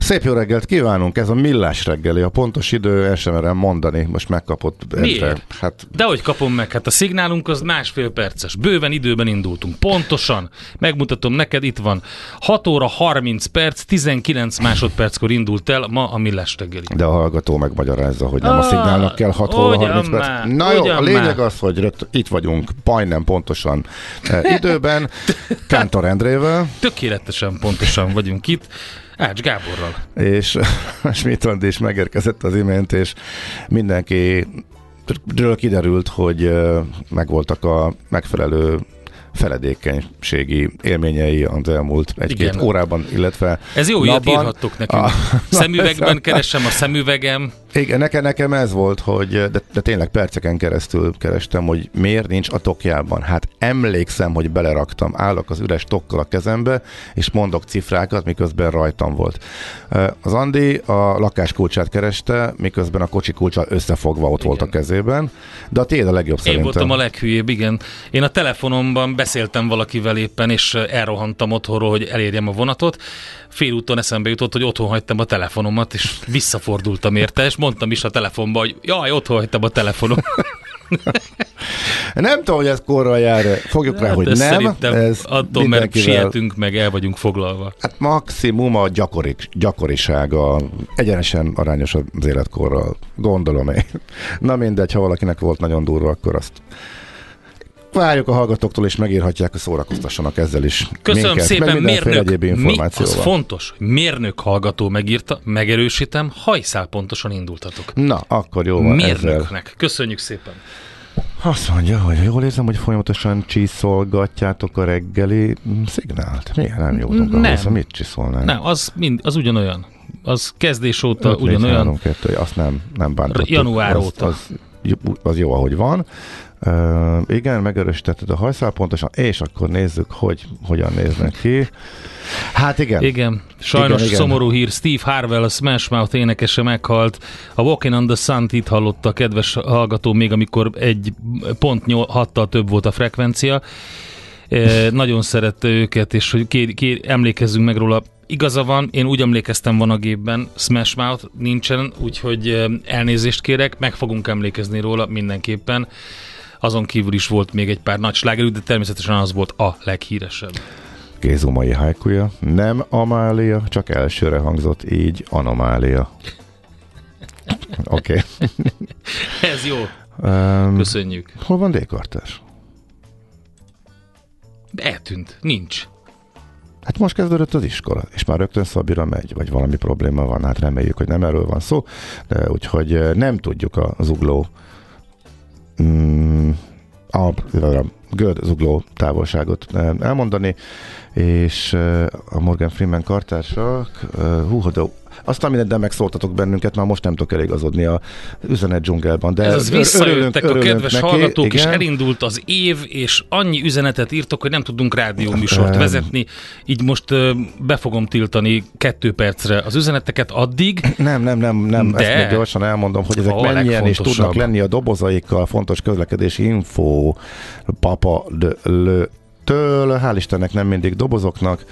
Szép jó reggelt kívánunk, ez a millás reggeli, a pontos idő, el sem merem mondani, most megkapott. Miért? Endre. Hát De hogy kapom meg? Hát a szignálunk az másfél perces. Bőven időben indultunk. Pontosan. Megmutatom neked, itt van. 6 óra 30 perc, 19 másodperckor indult el ma a Millás reggeli. de a hallgató megmagyarázza, hogy nem a Ah, szignálnak kell 6 óra ugyan 30 perc. már, Na jó, a lényeg már. az, hogy rögt, itt vagyunk, majdnem pontosan eh, időben, Kántor Endrével, Tökéletesen pontosan vagyunk itt. Ács Gáborral. és Schmidt Andi is megérkezett az imént, és mindenki ről kiderült, hogy megvoltak a megfelelő feledékenységi élményei az elmúlt egy-két órában, illetve Ez jó, ilyet napban. írhattok nekünk. A- Szemüvegben keresem a szemüvegem. Igen, nekem, nekem ez volt, hogy de, de tényleg perceken keresztül kerestem, hogy miért nincs a tokjában. Hát emlékszem, hogy beleraktam, állok az üres tokkal a kezembe, és mondok cifrákat, miközben rajtam volt. Az Andi a lakáskulcsát kereste, miközben a kocsi kulcsa összefogva ott volt a kezében, de a tiéd a legjobb Én szerintem. voltam a leghülyébb, igen. Én a telefonomban beszéltem valakivel éppen, és elrohantam otthonról, hogy elérjem a vonatot. Félúton eszembe jutott, hogy otthon hagytam a telefonomat, és visszafordultam érte, és mondtam is a telefonba, hogy jaj, otthon hagytam a telefonom. Nem tudom, hogy ez korral jár, fogjuk rá, hogy Hát nem. Ez attól, mert sietünk, meg el vagyunk foglalva. Hát maximum a gyakori, gyakorisága egyenesen arányos az életkorral, gondolom én. Na mindegy, ha valakinek volt nagyon durva, akkor azt várjuk a hallgatóktól, és megírhatják, hogy szórakoztassanak ezzel is. Köszönöm minket, szépen, mérnök. egyéb Mi, az fontos, hogy mérnök hallgató megírta, megerősítem, hajszál pontosan indultatok. Na, akkor jó van ezzel. Mérnöknek. Köszönjük szépen. Azt mondja, hogy jól érzem, hogy folyamatosan csiszolgatjátok a reggeli szignált. Miért nem jutunk Nem. ahhoz, mit csiszolnánk? Nem, az, mind, az ugyanolyan. Az kezdés óta Öt, négy, ugyanolyan. három, kettő, azt nem, nem bántottuk. Január az, óta. Az, az jó, ahogy van. Uh, igen, megerősítetted a hajszál pontosan, és akkor nézzük, hogy hogyan néznek ki. Hát igen. Igen, sajnos Igen, igen. szomorú hír, Steve Harwell, a Smash Mouth énekese meghalt. A Walking on the Sun-t itt hallotta a kedves hallgató, még amikor egy pont hattal több volt a frekvencia. E, nagyon szerette őket, és hogy kér, kér, emlékezzünk meg róla. Igaza van, én úgy emlékeztem van a gépben, Smash Mouth nincsen, úgyhogy elnézést kérek, meg fogunk emlékezni róla mindenképpen. Azon kívül is volt még egy pár nagy slágerük, de természetesen az volt a leghíresebb. Gézumai hájkúja. Nem Amália, csak elsőre hangzott így anomália. Oké. Okay. Ez jó, Um, köszönjük. hol van Dékartás? Eltűnt, nincs. Hát most kezdődött az iskola, és már rögtön Szabira megy, vagy valami probléma van, hát reméljük, hogy nem erről van szó, de úgyhogy eh, nem tudjuk a zugló mm, a, a göd zugló távolságot eh, elmondani, és eh, a Morgan Freeman kartársak, eh, hú, Aztán minden megszóltatok bennünket, már most nem tudok eligazodni a üzenet dzsungelban. De Ez az visszajöttek örülünk, a kedves neki, hallgatók, igen. és elindult az év, és annyi üzenetet írtok, hogy nem tudunk rádióműsort vezetni. Így most be fogom tiltani kettő percre az üzeneteket addig. Nem, nem, nem, nem, De. ezt még gyorsan elmondom, hogy ezek mennyien legfontosabb. tudnak lenni a dobozaikkal, fontos közlekedési info, papa de, lő, től, hál' Istennek nem mindig dobozoknak,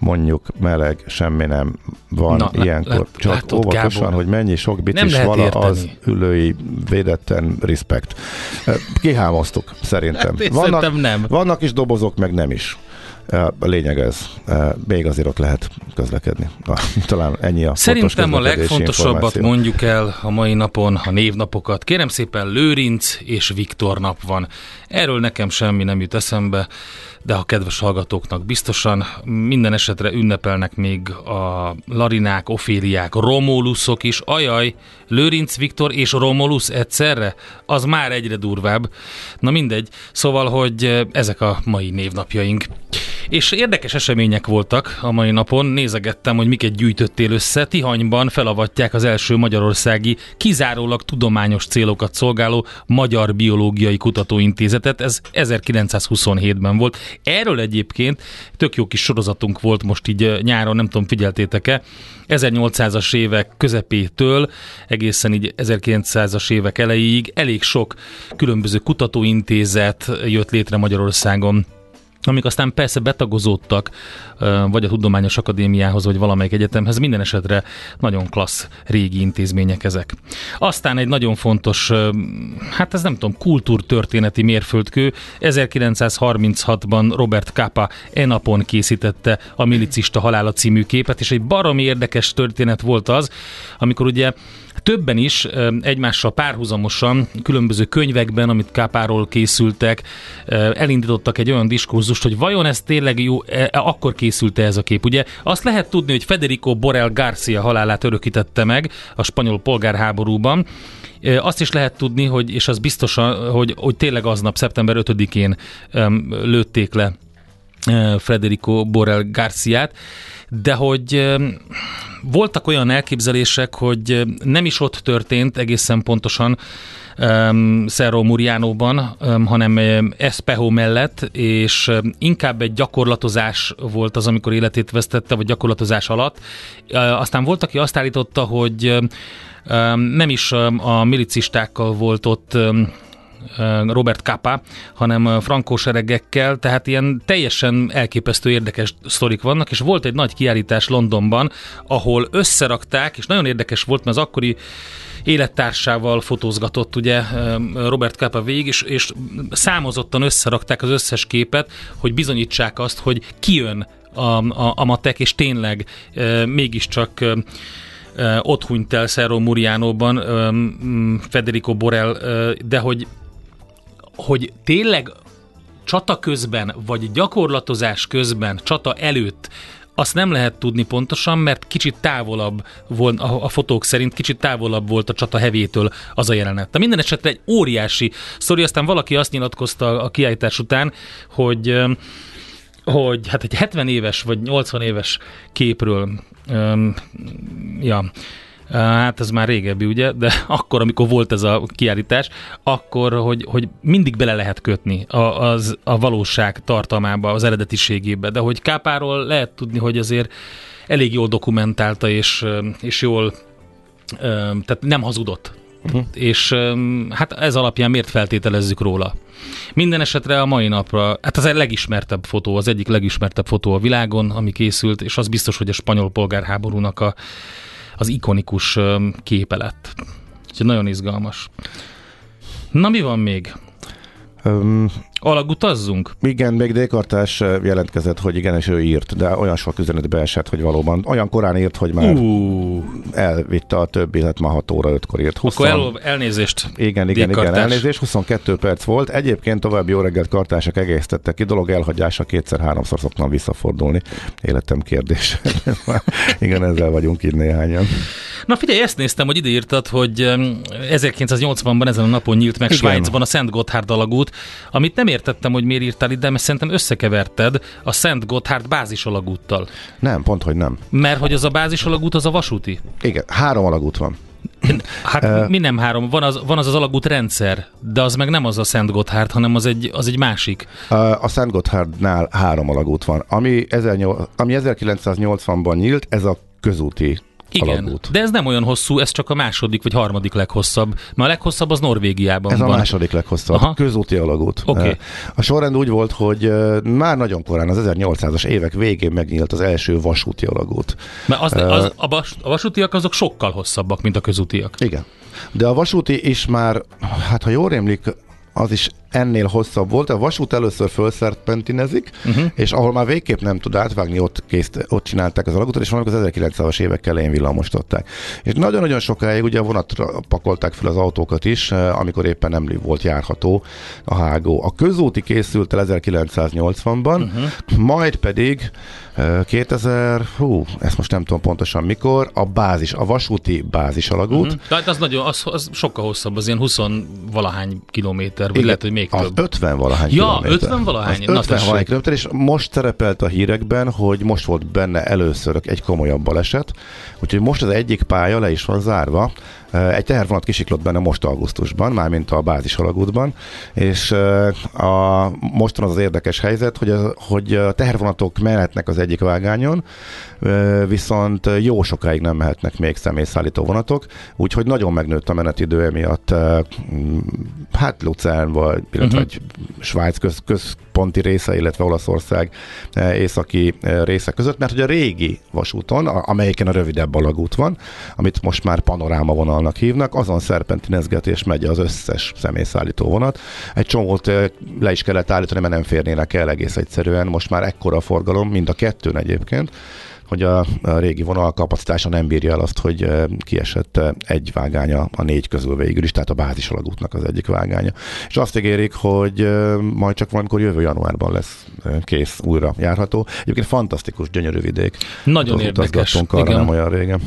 mondjuk meleg, semmi nem van Na, ilyenkor. lát- Csak látod, óvatosan, Gábor? hogy mennyi sok bit Nem is vala, érteni. az ülői védetten respekt. Kihámoztuk, szerintem. Hát én szerintem nem. Vannak is dobozok, meg nem is. A lényeg ez. Még azért ott lehet közlekedni. Talán ennyi a Szerintem a legfontosabbat mondjuk el a mai napon, a névnapokat. Kérem szépen, Lőrinc és Viktor nap van. Erről nekem semmi nem jut eszembe, de a kedves hallgatóknak biztosan minden esetre ünnepelnek még a Larinák, Oféliák, Romulusok is. Ajaj, Lőrinc, Viktor és Romulus egyszerre? Az már egyre durvább. Na mindegy. Szóval, hogy ezek a mai névnapjaink. És érdekes események voltak a mai napon. Nézegettem, hogy miket gyűjtöttél össze. Tihanyban felavatják az első magyarországi, kizárólag tudományos célokat szolgáló Magyar Biológiai Kutatóintézetet. Ez 1927-ben volt. Erről egyébként tök jó kis sorozatunk volt most így nyáron, nem tudom, figyeltétek-e. 1800-as évek közepétől egészen így 1900-as évek elejéig elég sok különböző kutatóintézet jött létre Magyarországon amik aztán persze betagozódtak, vagy a Tudományos Akadémiához, vagy valamelyik egyetemhez, minden esetre nagyon klassz régi intézmények ezek. Aztán egy nagyon fontos, hát ez nem tudom, kultúrtörténeti mérföldkő, 1936-ban Robert Capa Enapon készítette a Milicista halála című képet, és egy baromi érdekes történet volt az, amikor ugye Többen is egymással párhuzamosan különböző könyvekben, amit Kápáról készültek, elindítottak egy olyan diskurzust, hogy vajon ez tényleg jó, e, e, akkor készült ez a kép. Ugye azt lehet tudni, hogy Federico Borel Garcia halálát örökítette meg a spanyol polgárháborúban, Azt is lehet tudni, hogy, és az biztosan, hogy, hogy tényleg aznap, szeptember 5-én öm, lőtték le Federico Borel Garciát, de hogy voltak olyan elképzelések, hogy nem is ott történt egészen pontosan um, Cerro Murianóban, um, hanem Espejo mellett, és inkább egy gyakorlatozás volt az, amikor életét vesztette, vagy gyakorlatozás alatt. Aztán volt, aki azt állította, hogy nem is um, a milicistákkal volt ott Robert Capa, hanem frankó seregekkel, tehát ilyen teljesen elképesztő érdekes sztorik vannak, és volt egy nagy kiállítás Londonban, ahol összerakták, és nagyon érdekes volt, mert az akkori élettársával fotózgatott ugye Robert Capa végig, és, és számozottan összerakták az összes képet, hogy bizonyítsák azt, hogy kijön a, a, a matek, és tényleg uh, mégiscsak uh, ott hunyt el Cerro Murianóban um, Federico Borel, de hogy hogy tényleg csata közben, vagy gyakorlatozás közben, csata előtt azt nem lehet tudni pontosan, mert kicsit távolabb volt, a, fotók szerint kicsit távolabb volt a csata hevétől az a jelenet. De minden esetre egy óriási sztori, aztán valaki azt nyilatkozta a kiállítás után, hogy hogy hát egy 70 éves vagy 80 éves képről öm, ja, Hát ez már régebbi, ugye, de akkor, amikor volt ez a kiállítás, akkor, hogy, hogy mindig bele lehet kötni a, az, a valóság tartalmába, az eredetiségébe, de hogy Kápáról lehet tudni, hogy azért elég jól dokumentálta, és, és jól, tehát nem hazudott. Uh-huh. És hát ez alapján miért feltételezzük róla? Minden esetre a mai napra, hát az a legismertebb fotó, az egyik legismertebb fotó a világon, ami készült, és az biztos, hogy a spanyol polgárháborúnak a, az ikonikus képe lett. Úgyhogy nagyon izgalmas. Na mi van még? Alagutazzunk? Igen, még Dékartás jelentkezett, hogy igen, és ő írt, de olyan sok üzenet beesett, hogy valóban olyan korán írt, hogy már uh. elvitte a többi, hát már 6 óra 5-kor írt. 20... Akkor el, elnézést. Igen, igen, igen, elnézést. 22 perc volt. Egyébként további jó reggelt kartások egészítettek ki. Dolog elhagyása kétszer-háromszor szoktam visszafordulni. Életem kérdés. igen, ezzel vagyunk itt néhányan. Na figyelj, ezt néztem, hogy ide írtad, hogy em, 1980-ban ezen a napon nyílt meg Igen. Svájcban a Szent Gotthard alagút, amit nem értettem, hogy miért írtál ide, mert szerintem összekeverted a Szent Gotthard bázis alagúttal. Nem, pont, hogy nem. Mert hogy az a bázis alagút, az a vasúti. Igen, három alagút van. Hát uh, mi nem három, van az, van az az alagút rendszer, de az meg nem az a Szent Gotthard, hanem az egy, az egy másik. A Szent Gotthardnál három alagút van. Ami, 18, ami 1980-ban nyílt, ez a közúti Igen, alagút. de ez nem olyan hosszú, ez csak a második vagy harmadik leghosszabb. Mert a leghosszabb az Norvégiában Ez van. a második leghosszabb, Aha. Közúti alagút. Eh, A sorrend úgy volt, hogy már nagyon korán, az 1800-as évek végén megnyílt az első vasúti alagút. Mert az, az, a, vas, a vasútiak azok sokkal hosszabbak, mint a közútiak. Igen. De a vasúti is már, hát ha jól rémlik, az is ennél hosszabb volt. A vasút először felszerpentinezik, uh-huh. és ahol már végképp nem tud átvágni, ott, kész, ott csinálták az alagutat, és valamikor az 1900-as évek elején villamosították. És nagyon-nagyon sokáig ugye a vonatra pakolták fel az autókat is, eh, amikor éppen nem volt járható a hágó. A közúti készült el 1980-ban, uh-huh. majd pedig eh, 2000, hú, ezt most nem tudom pontosan mikor, a bázis, a vasúti bázis alagút, Hm. Tehát az nagyon, az, az sokkal hosszabb, az ilyen 20 valahány kilométer, vagy Igen, lehet, hogy még az több. 50 valahány Ja, kilométer. 50 valahány? Az Na, 50 tessék. valahány kilométer, és most szerepelt a hírekben, hogy most volt benne először egy komolyabb baleset, úgyhogy most az egyik pálya le is van zárva, egy tehervonat kisiklott benne most augusztusban, mármint a bázis alagútban, és a, mostan az az érdekes helyzet, hogy a, hogy a tehervonatok mehetnek az egyik vágányon, viszont jó sokáig nem mehetnek még személyszállító vonatok, úgyhogy nagyon megnőtt a menetidő emiatt, hát Luzern, vagy, illetve uh-huh. Svájc köz, központi része, illetve Olaszország eh, északi eh, része között, mert hogy a régi vasúton, amelyiken a rövidebb alagút van, amit most már panoráma vonalnak hívnak, azon szerpentinezget és megy az összes személyszállító vonat. Egy csomót eh, le is kellett állítani, mert nem férnének el egész egyszerűen. Most már ekkora forgalom, mind a kettőn egyébként, hogy a, a régi vonal kapacitása nem bírja el azt, hogy kiesett egy vágánya a négy közül végül is, tehát a bázis alagútnak az egyik vágánya. És azt ígérik, hogy majd csak valamikor jövő januárban lesz kész, újra járható. Egyébként fantasztikus, gyönyörű vidék. Nagyon Ott érdekes. arra Igen. nem olyan régen.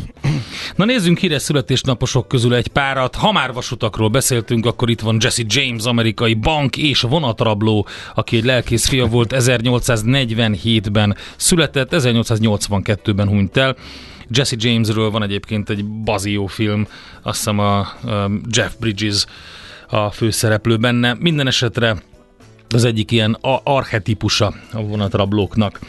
Na nézzünk híres születésnaposok közül egy párat. Ha már vasutakról beszéltünk, akkor itt van Jesse James, amerikai bank és vonatrabló, aki egy lelkész fia volt 1847-ben született, 1882-ben hunyt el. Jesse Jamesről van egyébként egy bazió film, azt hiszem a um, Jeff Bridges a főszereplő benne. Minden esetre az egyik ilyen archetípusa a vonatrablóknak.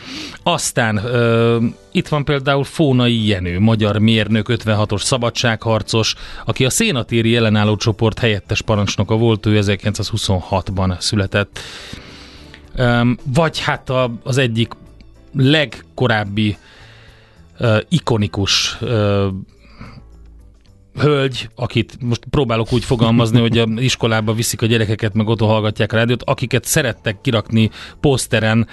Aztán ö, itt van például Fónai Jenő, magyar mérnök, 56-os szabadságharcos, aki a szénatéri ellenálló csoport helyettes parancsnoka volt, ő 1926-ban született. Öm, vagy hát a, az egyik legkorábbi ö, ikonikus ö, hölgy, akit most próbálok úgy fogalmazni, hogy a iskolába viszik a gyerekeket, meg otthon hallgatják a rádiót, akiket szerettek kirakni poszteren,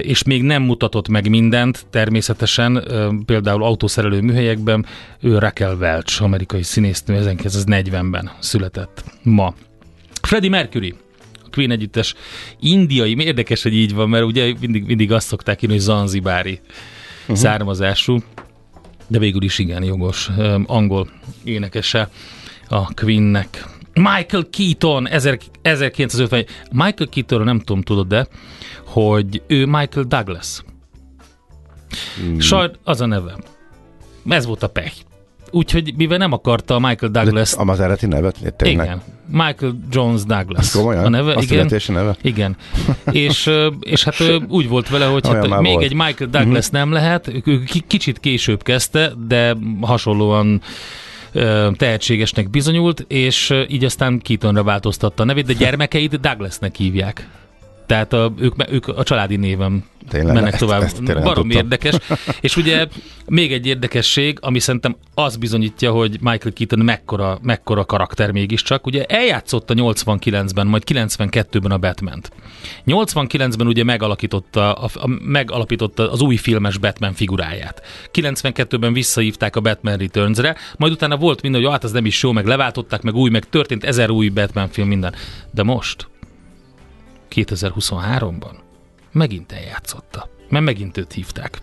és még nem mutatott meg mindent, természetesen, például autószerelő műhelyekben, ő Raquel Welch, amerikai színésznő, 1940-ben született ma. Freddie Mercury, a Queen együttes indiai, érdekes, hogy így van, mert ugye mindig, mindig azt szokták írni, hogy zanzibári uh-huh. származású, de végül is igen, jogos, öm, angol énekese a Queennek. Michael Keaton, 1000 1950. Michael Keatonról nem tudom, tudod de, hogy ő Michael Douglas. Mm. Sajt, az a neve. Ez volt a pech. Úgyhogy mivel nem akarta Michael Douglas Az eredeti nevet? Tényleg? igen. Michael Jones Douglas. Komolyan? A neve, A igen. neve? Igen. és, és hát úgy volt vele, hogy Olyan hát még volt. egy Michael Douglas nem lehet, kicsit később kezdte, de hasonlóan tehetségesnek bizonyult, és így aztán Keatonra változtatta a nevét, de gyermekeit Douglasnek hívják. Tehát a, ők, ők a családi névem Tényleg? mennek tovább. ezt Barom érdekes. És ugye még egy érdekesség, ami szerintem az bizonyítja, hogy Michael Keaton mekkora, mekkora karakter mégiscsak. Ugye eljátszotta 89-ben, majd 92-ben a Batman-t. 89-ben ugye megalakította, a, a, megalapította az új filmes Batman figuráját. 92-ben visszahívták a Batman Returns-re, majd utána volt minden, hogy hát az nem is jó, meg leváltották, meg új, meg történt ezer új Batman film, minden. De most, 2023-ban, megint eljátszotta. Mert megint őt hívták.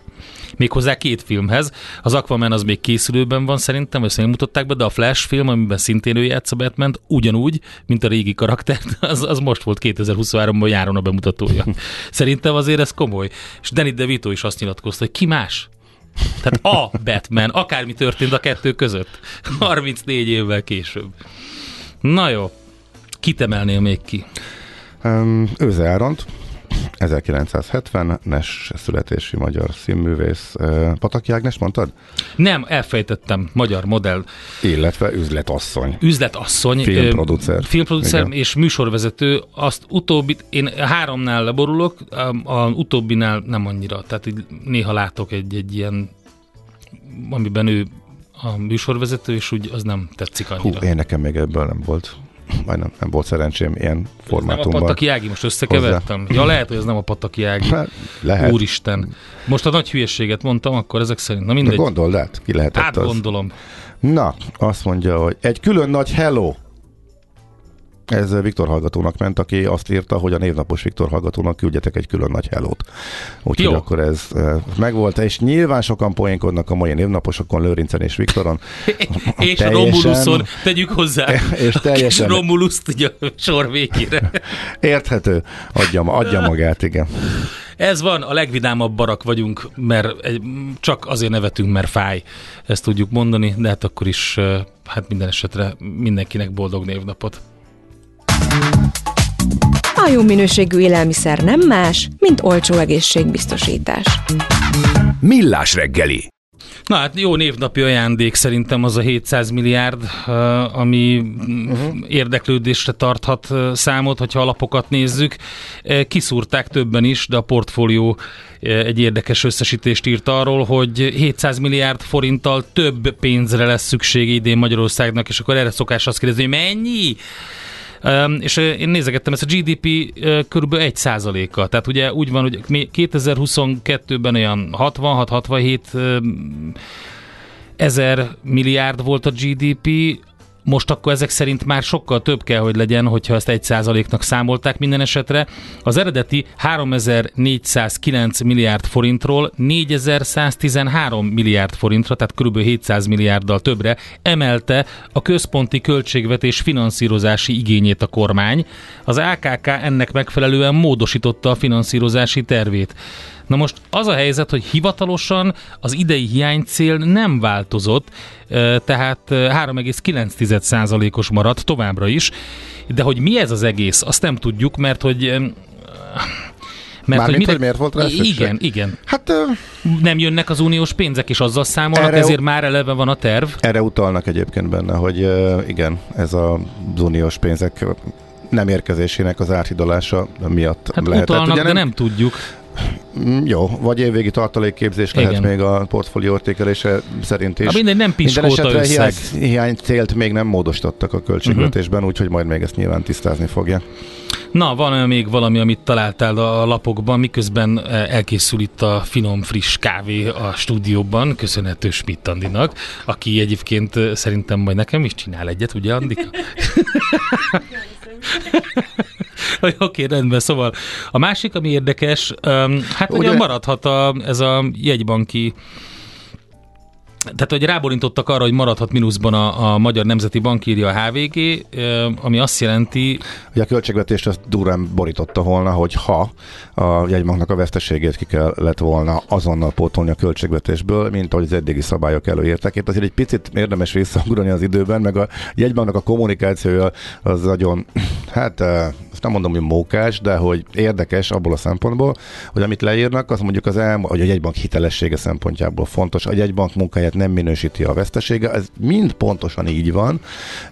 Méghozzá két filmhez. Az Aquaman az még készülőben van szerintem, vagy szerintem mutatták be, de a Flash film, amiben szintén ő játsza batman ugyanúgy, mint a régi karakter, az, az most volt 2023-ban járon a bemutatója. Szerintem azért ez komoly. És Danny DeVito is azt nyilatkozta, hogy ki más? Tehát a Batman, akármi történt a kettő között. 34 évvel később. Na jó, kit emelnél még ki? Őze Áront, 1970-es születési magyar színművész. Pataki Ágnes mondtad? Nem, elfejtettem, magyar modell. Illetve üzletasszony. Üzletasszony. Filmproducer. Filmproducer Igen. és műsorvezető. Azt utóbbit, én háromnál leborulok, a, a utóbbinál nem annyira. Tehát így néha látok egy, egy ilyen, amiben ő a műsorvezető, és úgy az nem tetszik annyira. Hú, én nekem még ebből nem volt vagy nem, volt szerencsém ilyen formátumban. Nem a Pataki Ági, most összekevertem. Hozzá. Ja, lehet, hogy ez nem a Pataki Ági. Hát, lehet. Úristen. Most a nagy hülyeséget mondtam, akkor ezek szerint. Na mindegy. De gondold át, ki lehetett Hát az. gondolom. Na, azt mondja, hogy egy külön nagy hello ez Viktor hallgatónak ment, aki azt írta, hogy a névnapos Viktor hallgatónak küldjetek egy külön nagy hellót. Úgyhogy akkor ez megvolt, és nyilván sokan poénkodnak a mai névnaposokon, Lőrincen és Viktoron. és teljesen, a Romuluson, tegyük hozzá. És teljesen. És Romuluszt ugye a sor végére. Érthető. Adja, adja magát, igen. Ez van, a legvidámabb barak vagyunk, mert egy, csak azért nevetünk, mert fáj. Ezt tudjuk mondani, de hát akkor is hát minden esetre mindenkinek boldog névnapot. A jó minőségű élelmiszer nem más, mint olcsó egészségbiztosítás. Millás reggeli. Na hát jó névnapi ajándék szerintem az a 700 milliárd, ami uh-huh. érdeklődésre tarthat számot, hogyha alapokat nézzük. Kiszúrták többen is, de a portfólió egy érdekes összesítést írt arról, hogy 700 milliárd forinttal több pénzre lesz szükség idén Magyarországnak, és akkor erre szokás azt kérdezni, hogy mennyi? És én nézegettem, ezt a GDP körülbelül 1 százaléka. Tehát ugye úgy van, hogy 2022-ben olyan 66-67 ezer milliárd volt a GDP, most akkor ezek szerint már sokkal több kell, hogy legyen, hogyha ezt egy százaléknak számolták minden esetre. Az eredeti 3409 milliárd forintról 4113 milliárd forintra, tehát kb. 700 milliárddal többre emelte a központi költségvetés finanszírozási igényét a kormány. Az AKK ennek megfelelően módosította a finanszírozási tervét. Na most az a helyzet, hogy hivatalosan az idei hiánycél nem változott, tehát 3,9%-os maradt továbbra is, de hogy mi ez az egész, azt nem tudjuk, mert hogy mert hogy, mire... hogy miért volt rá szükség? Igen, igen. Hát, nem jönnek az uniós pénzek, és azzal számolnak, ezért már eleve van a terv. Erre utalnak egyébként benne, hogy igen, ez az uniós pénzek nem érkezésének az áthidalása miatt hát lehetett. Utalnak, Ugye nem, de nem tudjuk. Mm, jó, vagy évvégi tartalékképzés lehet Igen. még a portfólió értékelése szerint is. Mindegy, nem piskóta összeg. Hiány, hiány célt még nem módosítottak a költségvetésben, uh-huh. úgyhogy majd még ezt nyilván tisztázni fogja. Na, van még valami, amit találtál a lapokban, miközben elkészül itt a finom, friss kávé a stúdióban, köszönhető Schmidt Andinak, aki egyébként szerintem majd nekem is csinál egyet, ugye Andika? Oké, okay, rendben, szóval a másik, ami érdekes, hát ugye, ugye maradhat a, ez a jegybanki tehát, hogy ráborintottak arra, hogy maradhat mínuszban a, a Magyar Nemzeti Bank, írja a HVG, ami azt jelenti... Hogy a költségvetést azt durán borította volna, hogy ha a jegybanknak a veszteségét ki kellett volna azonnal pótolni a költségvetésből, mint ahogy az eddigi szabályok előírták. Itt azért egy picit érdemes visszaugrani az időben, meg a jegybanknak a kommunikációja az nagyon, hát azt nem mondom, hogy mókás, de hogy érdekes abból a szempontból, hogy amit leírnak, az mondjuk az el, hogy a jegybank hitelessége szempontjából fontos, a jegybank munkája amelyet nem minősíti a vesztesége. Ez mind pontosan így van,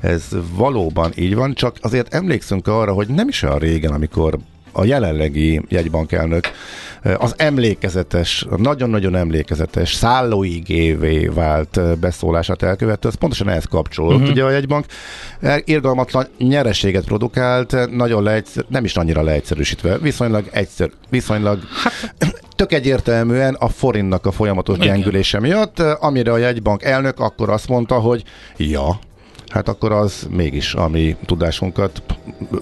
ez valóban így van, csak azért emlékszünk arra, hogy nem is olyan régen, amikor a jelenlegi jegybankelnök az emlékezetes, nagyon-nagyon emlékezetes, szállóigévé vált beszólását elkövette, az pontosan ehhez kapcsolódott. Uh-huh. Ugye a jegybank irgalmatlan nyereséget produkált, nagyon leegyszer, nem is annyira leegyszerűsítve, viszonylag egyszer, viszonylag hát, tök egyértelműen a forintnak a folyamatos gyengülése miatt, amire a jegybank elnök akkor azt mondta, hogy ja, hát akkor az mégis a mi tudásunkat,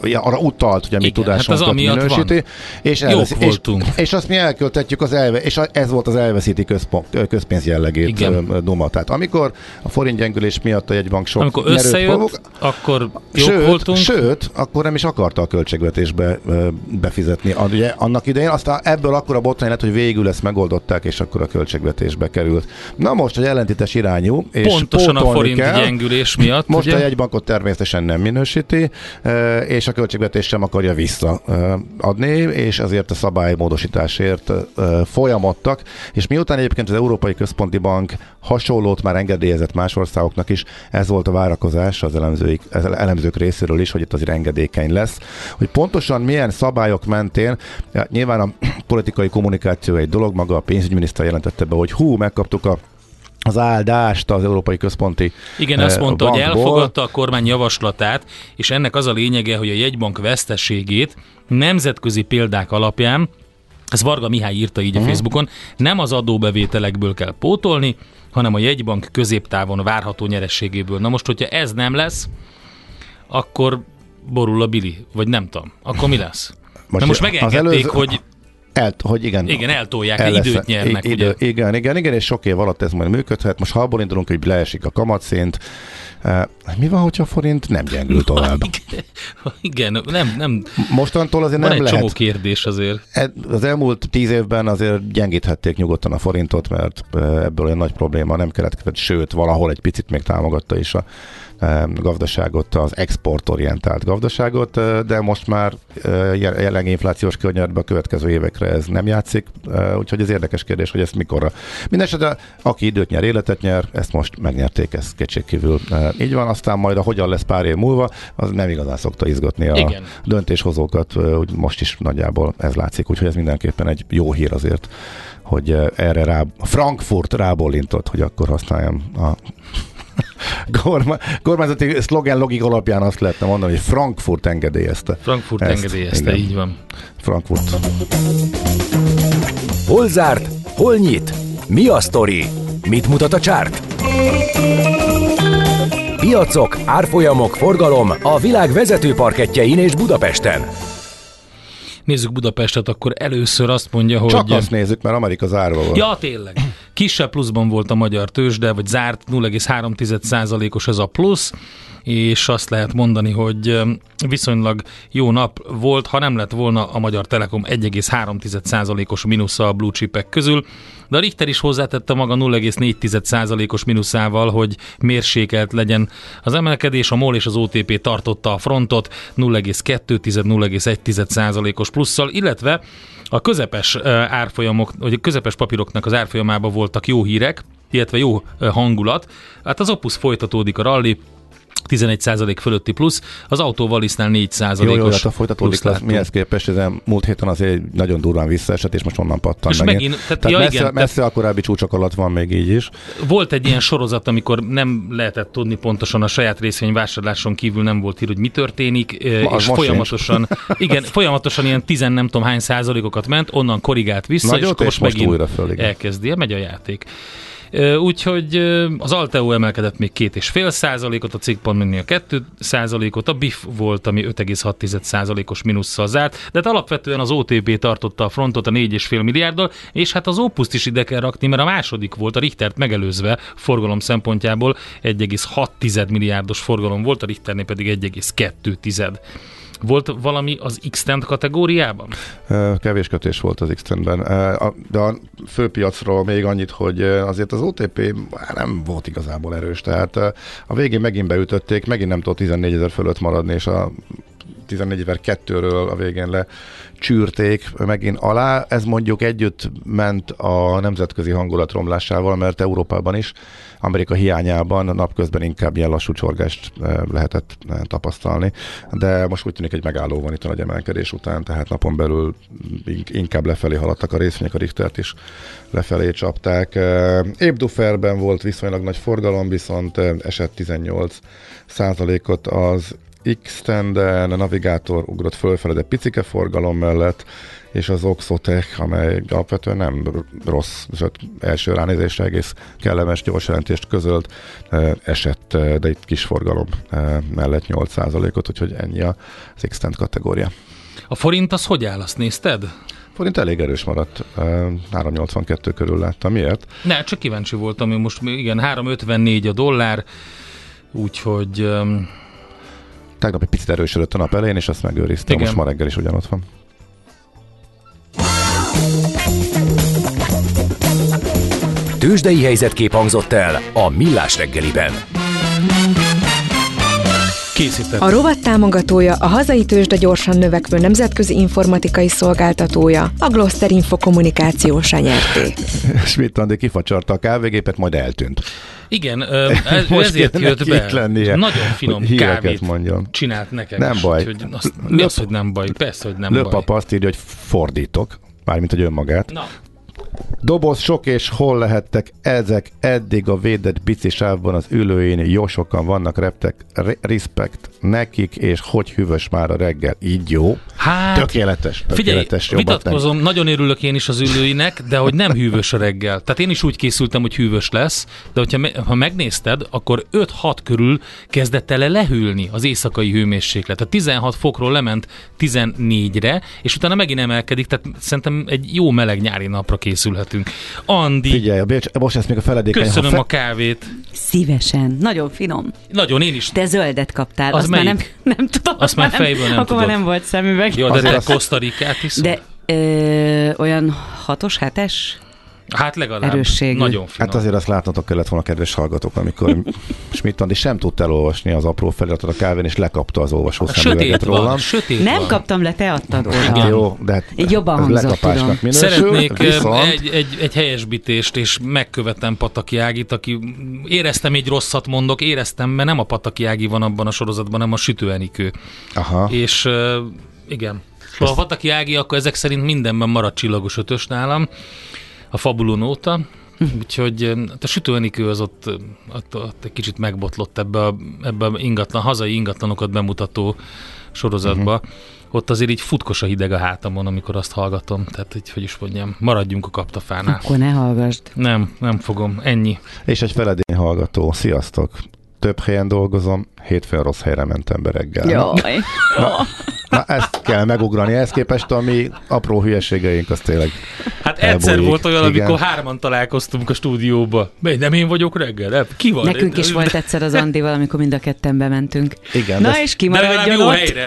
ja, arra utalt, hogy a mi Igen, hát az tudásunkat amiatt minősíti. van. És, Jók elvesz, és, voltunk. és azt mi elköltetjük az elve, és ez volt az elveszíti központ, közpénz jellegét Igen. Duma. Tehát amikor a forint gyengülés miatt a jegybank sok Amikor összejött, provok- akkor jók Sőt, voltunk. sőt, akkor nem is akarta a költségvetésbe befizetni. Ugye annak idején aztán ebből akkor a botrány lett, hogy végül ezt megoldották, és akkor a költségvetésbe került. Na most, hogy ellentétes irányú, és Pontosan a forint kell, gyengülés miatt. Most ugye? a jegybankot természetesen nem minősíti, és a költségvetés sem akarja visszaadni, és ezért a szabálymódosításért folyamodtak, és miután egyébként az Európai Központi Bank hasonlót már engedélyezett más országoknak is, ez volt a várakozás az elemzőik, az elemzők részéről is, hogy itt azért engedékeny lesz. Hogy pontosan milyen szabályok mentén, nyilván a politikai kommunikáció egy dolog, maga a pénzügyminiszter jelentette be, hogy hú, megkaptuk a az áldást az Európai Központi Igen, eh, azt mondta, hogy bankból. elfogadta a kormány javaslatát, és ennek az a lényege, hogy a jegybank veszteségét nemzetközi példák alapján, ez Varga Mihály írta így a Mhm. Facebookon, nem az adóbevételekből kell pótolni, hanem a jegybank középtávon várható nyerességéből. Na most, hogyha ez nem lesz, akkor borul a bili, vagy nem tudom. Akkor mi lesz? Most, Na most az megengedték, előző- hogy El, hogy igen. igen, eltolják, el lesz- időt nyernek, i- ugye? Igen, igen, igen, és sok év alatt ez majd működhet. Most ha abból indulunk, hogy leesik a kamatszint, eh, mi van, hogyha a forint nem gyengül tovább? Igen, nem, nem, Mostantól azért van nem egy lehet. csomó kérdés azért. Az elmúlt tíz évben azért gyengíthették nyugodtan a forintot, mert e, ebből olyan nagy probléma nem keletkezett, sőt, valahol egy picit még támogatta is a gazdaságot, az exportorientált gazdaságot, de most már jel- jelenlegi inflációs környezetben a következő évekre ez nem játszik, úgyhogy ez érdekes kérdés, hogy ezt mikorra. Mindenesetre, aki időt nyer, életet nyer, ezt most megnyerték, ez kétségkívül így van, aztán majd a hogyan lesz pár év múlva, az nem igazán szokta izgatni a Igen. döntéshozókat, úgy most is nagyjából ez látszik, úgyhogy ez mindenképpen egy jó hír azért, hogy erre rá, Frankfurt rábólintott, hogy akkor használjam a korma, kormányzati szlogen logik alapján azt lehetne mondani, hogy Frankfurt engedélyezte. Frankfurt Ezt, engedélyezte, igen. így van. Frankfurt. Hol zárt? Hol nyit? Mi a sztori? Mit mutat a csárt? Piacok, árfolyamok, forgalom a világ vezető parketjein és Budapesten. Nézzük Budapestet, akkor először azt mondja, hogy... Csak azt nézzük, mert Amerika zárva volt. Ja, tényleg. Kisebb pluszban volt a magyar tőzsde, vagy zárt 0,3%-os ez a plusz, és azt lehet mondani, hogy viszonylag jó nap volt, ha nem lett volna a Magyar Telekom 1,3%-os mínusza a blue chipek közül, de a Richter is hozzátette maga 0,4%-os mínuszával, hogy mérsékelt legyen az emelkedés, a MOL és az OTP tartotta a frontot 0,2-0,1%-os plusszal, illetve a közepes árfolyamok, vagy a közepes papíroknak az árfolyamában voltak jó hírek, illetve jó hangulat. Hát az Opus folytatódik a rally, 11% fölötti plusz, az autóvalisznál 4%-os Jó, jó, hát a folytatódik, lesz, mihez képest, ez múlt héten azért nagyon durván visszaesett, és most onnan pattan És megint. megint- tehát- tehát ja, messze, igen, messze a korábbi csúcsok alatt van még így is. Volt egy ilyen sorozat, amikor nem lehetett tudni pontosan a saját részvényvásárláson kívül nem volt hír, hogy mi történik, Ma- és folyamatosan, igen, folyamatosan ilyen tizen nem tudom hány százalékokat ment, onnan korrigált vissza, Nagyot, és és most most megint újra föl, igen. elkezdi, megy a játék. Úgyhogy az Alteo emelkedett még két és fél százalékot, a cikkpontnél 2 százalékot, a BIF volt, ami 5,6 százalékos mínusszal zárt, de hát alapvetően az OTP tartotta a frontot a 4,5 milliárddal, és hát az Opuszt is ide kell rakni, mert a második volt a Richtert megelőzve forgalom szempontjából 1,6 milliárdos forgalom volt, a Richternél pedig 1,2 volt valami az x kategóriában? Kevés kötés volt az x de a főpiacról még annyit, hogy azért az OTP nem volt igazából erős, tehát a végén megint beütötték, megint nem tudott 14 ezer fölött maradni, és a 14 ezer kettőről a végén lecsűrték megint alá. Ez mondjuk együtt ment a nemzetközi hangulat romlásával, mert Európában is, Amerika hiányában napközben inkább ilyen lassú csorgást eh, lehetett eh, tapasztalni. De most úgy tűnik, hogy megálló van itt a nagy emelkedés után, tehát napon belül ink- inkább lefelé haladtak a részvények, a Richtert is lefelé csapták. Eh, Ébduferben volt viszonylag nagy forgalom, viszont esett 18 százalékot az X-tenden, a navigátor ugrott fölfele, de picike forgalom mellett, és az Oxotech, amely alapvetően nem rossz, sőt, első ránézésre egész kellemes gyors jelentést közölt, eh, esett, eh, de itt kis forgalom eh, mellett 8%-ot, úgyhogy ennyi az x kategória. A forint az hogy áll, azt nézted? Forint elég erős maradt, 382 körül láttam. Miért? Ne, csak kíváncsi voltam, hogy most igen, 354 a dollár, úgyhogy... Tegnap egy picit erősödött a nap elején, és azt megőrizte. Igen. Most ma reggel is ugyanott van. Tőzsdei helyzetkép hangzott el a Millás reggeliben. Készített. A rovat támogatója a hazai tőzsde gyorsan növekvő nemzetközi informatikai szolgáltatója, a Gloster Info kommunikációs nyerté. Schmidt Andi kifacsarta a kávégépet, majd eltűnt. Igen, ez, ezért jött be. Lennie, Nagyon finom kávét mondjam. csinált nekem Nem is, baj. Hogy azt, mi az, hogy nem baj? Persze, hogy nem Löp baj. Löpapa azt írja, hogy fordítok, mármint, hogy önmagát. Na. Doboz sok és hol lehettek ezek eddig a védett bicisávban az ülőjén? Jó sokan vannak reptek, re- respekt nekik, és hogy hűvös már a reggel. Így jó. Hát, tökéletes. tökéletes figyelj, vitatkozom, nem. nagyon örülök én is az ülőinek, de hogy nem hűvös a reggel. Tehát én is úgy készültem, hogy hűvös lesz, de hogyha me- ha megnézted, akkor 5-6 körül kezdett el lehűlni az éjszakai hőmérséklet. Tehát 16 fokról lement 14-re, és utána megint emelkedik, tehát szerintem egy jó meleg nyári napra készülhetünk. Andi. Figyelj, a most ezt még a feledékeny. Köszönöm fe... a kávét. Szívesen. Nagyon finom. Nagyon, én is. Te zöldet kaptál. Az melyik? Már nem, nem tudom. Azt már fejből nem Akkor tudod. már nem volt szemüveg. Jó, de te Kosztarikát is. De ö, olyan hatos, hetes? Hát legalább. Erősségű. Nagyon finom. Hát azért azt látnotok kellett volna, kedves hallgatók, amikor Schmidt Andi sem tudta elolvasni az apró feliratot a kávén, és lekapta az olvasó szemüveget Sötét rólam. van, sötét Nem van. kaptam le, te adtad oda. Igen. Jó, de hát Így jobban hangzott, tudom. minősül, Szeretnék viszont... egy, egy, egy helyesbítést, és megkövetem Pataki Ágit, aki éreztem egy rosszat mondok, éreztem, mert nem a Pataki Ági van abban a sorozatban, hanem a Sütő Enikő. Aha. És igen, ha a Pataki Ági, akkor ezek szerint mindenben marad csillagos ötös nálam, a Fabulon óta, Úgyhogy ö, a Sütő Enikő az ott, ott, ott egy kicsit megbotlott ebbe a, ebbe a ingatlan, hazai ingatlanokat bemutató sorozatba. Uh-huh. Ott azért így futkos a hideg a hátamon, amikor azt hallgatom. Tehát, hogy, hogy is mondjam, maradjunk a kaptafánál. Akkor ne hallgassd. Nem, nem fogom. Ennyi. És egy feledény hallgató. Sziasztok! Több helyen dolgozom, hétfőn rossz helyre mentem be reggel. Jaj. Na, ezt kell megugrani. Ehhez képest a mi apró hülyeségeink, az tényleg Hát egyszer elbújik. volt olyan, Igen. amikor hárman találkoztunk a stúdióba. Mely, nem én vagyok reggel? Nem? Ki van? Nekünk is volt egyszer az Andival, amikor mind a ketten bementünk. Igen, Na de, és kimaradjon jó ott. helyre.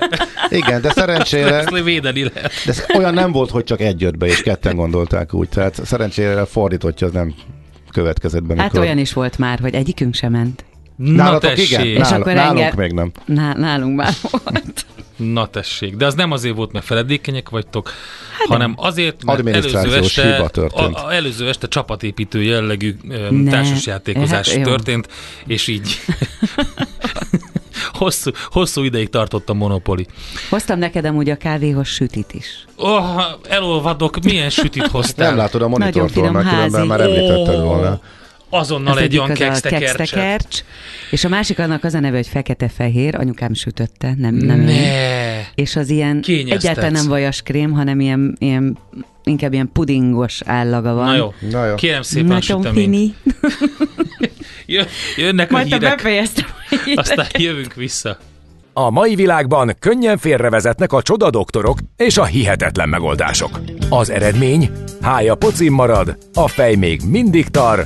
igen, de szerencsére védeni lehet. de ez olyan nem volt, hogy csak egy jött be, és ketten gondolták úgy. Tehát szerencsére fordítottja, az nem következett be. Hát mikor- olyan is volt már, hogy egyikünk sem ment. Na Nálatok tessék. igen? És Nál, akkor nálunk engem- még nem. Ná, nálunk már volt. Na tessék. De az nem azért volt, mert feledékenyek vagytok, hanem azért, mert előző este, hiba történt. A, a előző este csapatépítő jellegű Ne. társasjátékozás Hát jó. történt, és így hosszú, hosszú ideig tartott a monopoli. Hoztam neked amúgy a kávéhoz sütit is. Oh, elolvadok, milyen sütit hoztál? Nem látod a Nagyon monitort finom volna, különben házi. már említetted volna. Azonnal egy olyan az a kextekercset. kextekercs, és a másik annak az a neve, hogy fekete-fehér, anyukám sütötte, nem, nem én. Ne. És az ilyen egyáltalán nem vajas krém, hanem ilyen, ilyen inkább ilyen pudingos állaga van. Na jó. Na jó. Kérem szépen a süteményt. Jönnek a Majd te hírek, befejeztem. a híreket. aztán jövünk vissza. A mai világban könnyen félrevezetnek a csodadoktorok és a hihetetlen megoldások. Az eredmény? Hája pocim marad, a fej még mindig tar,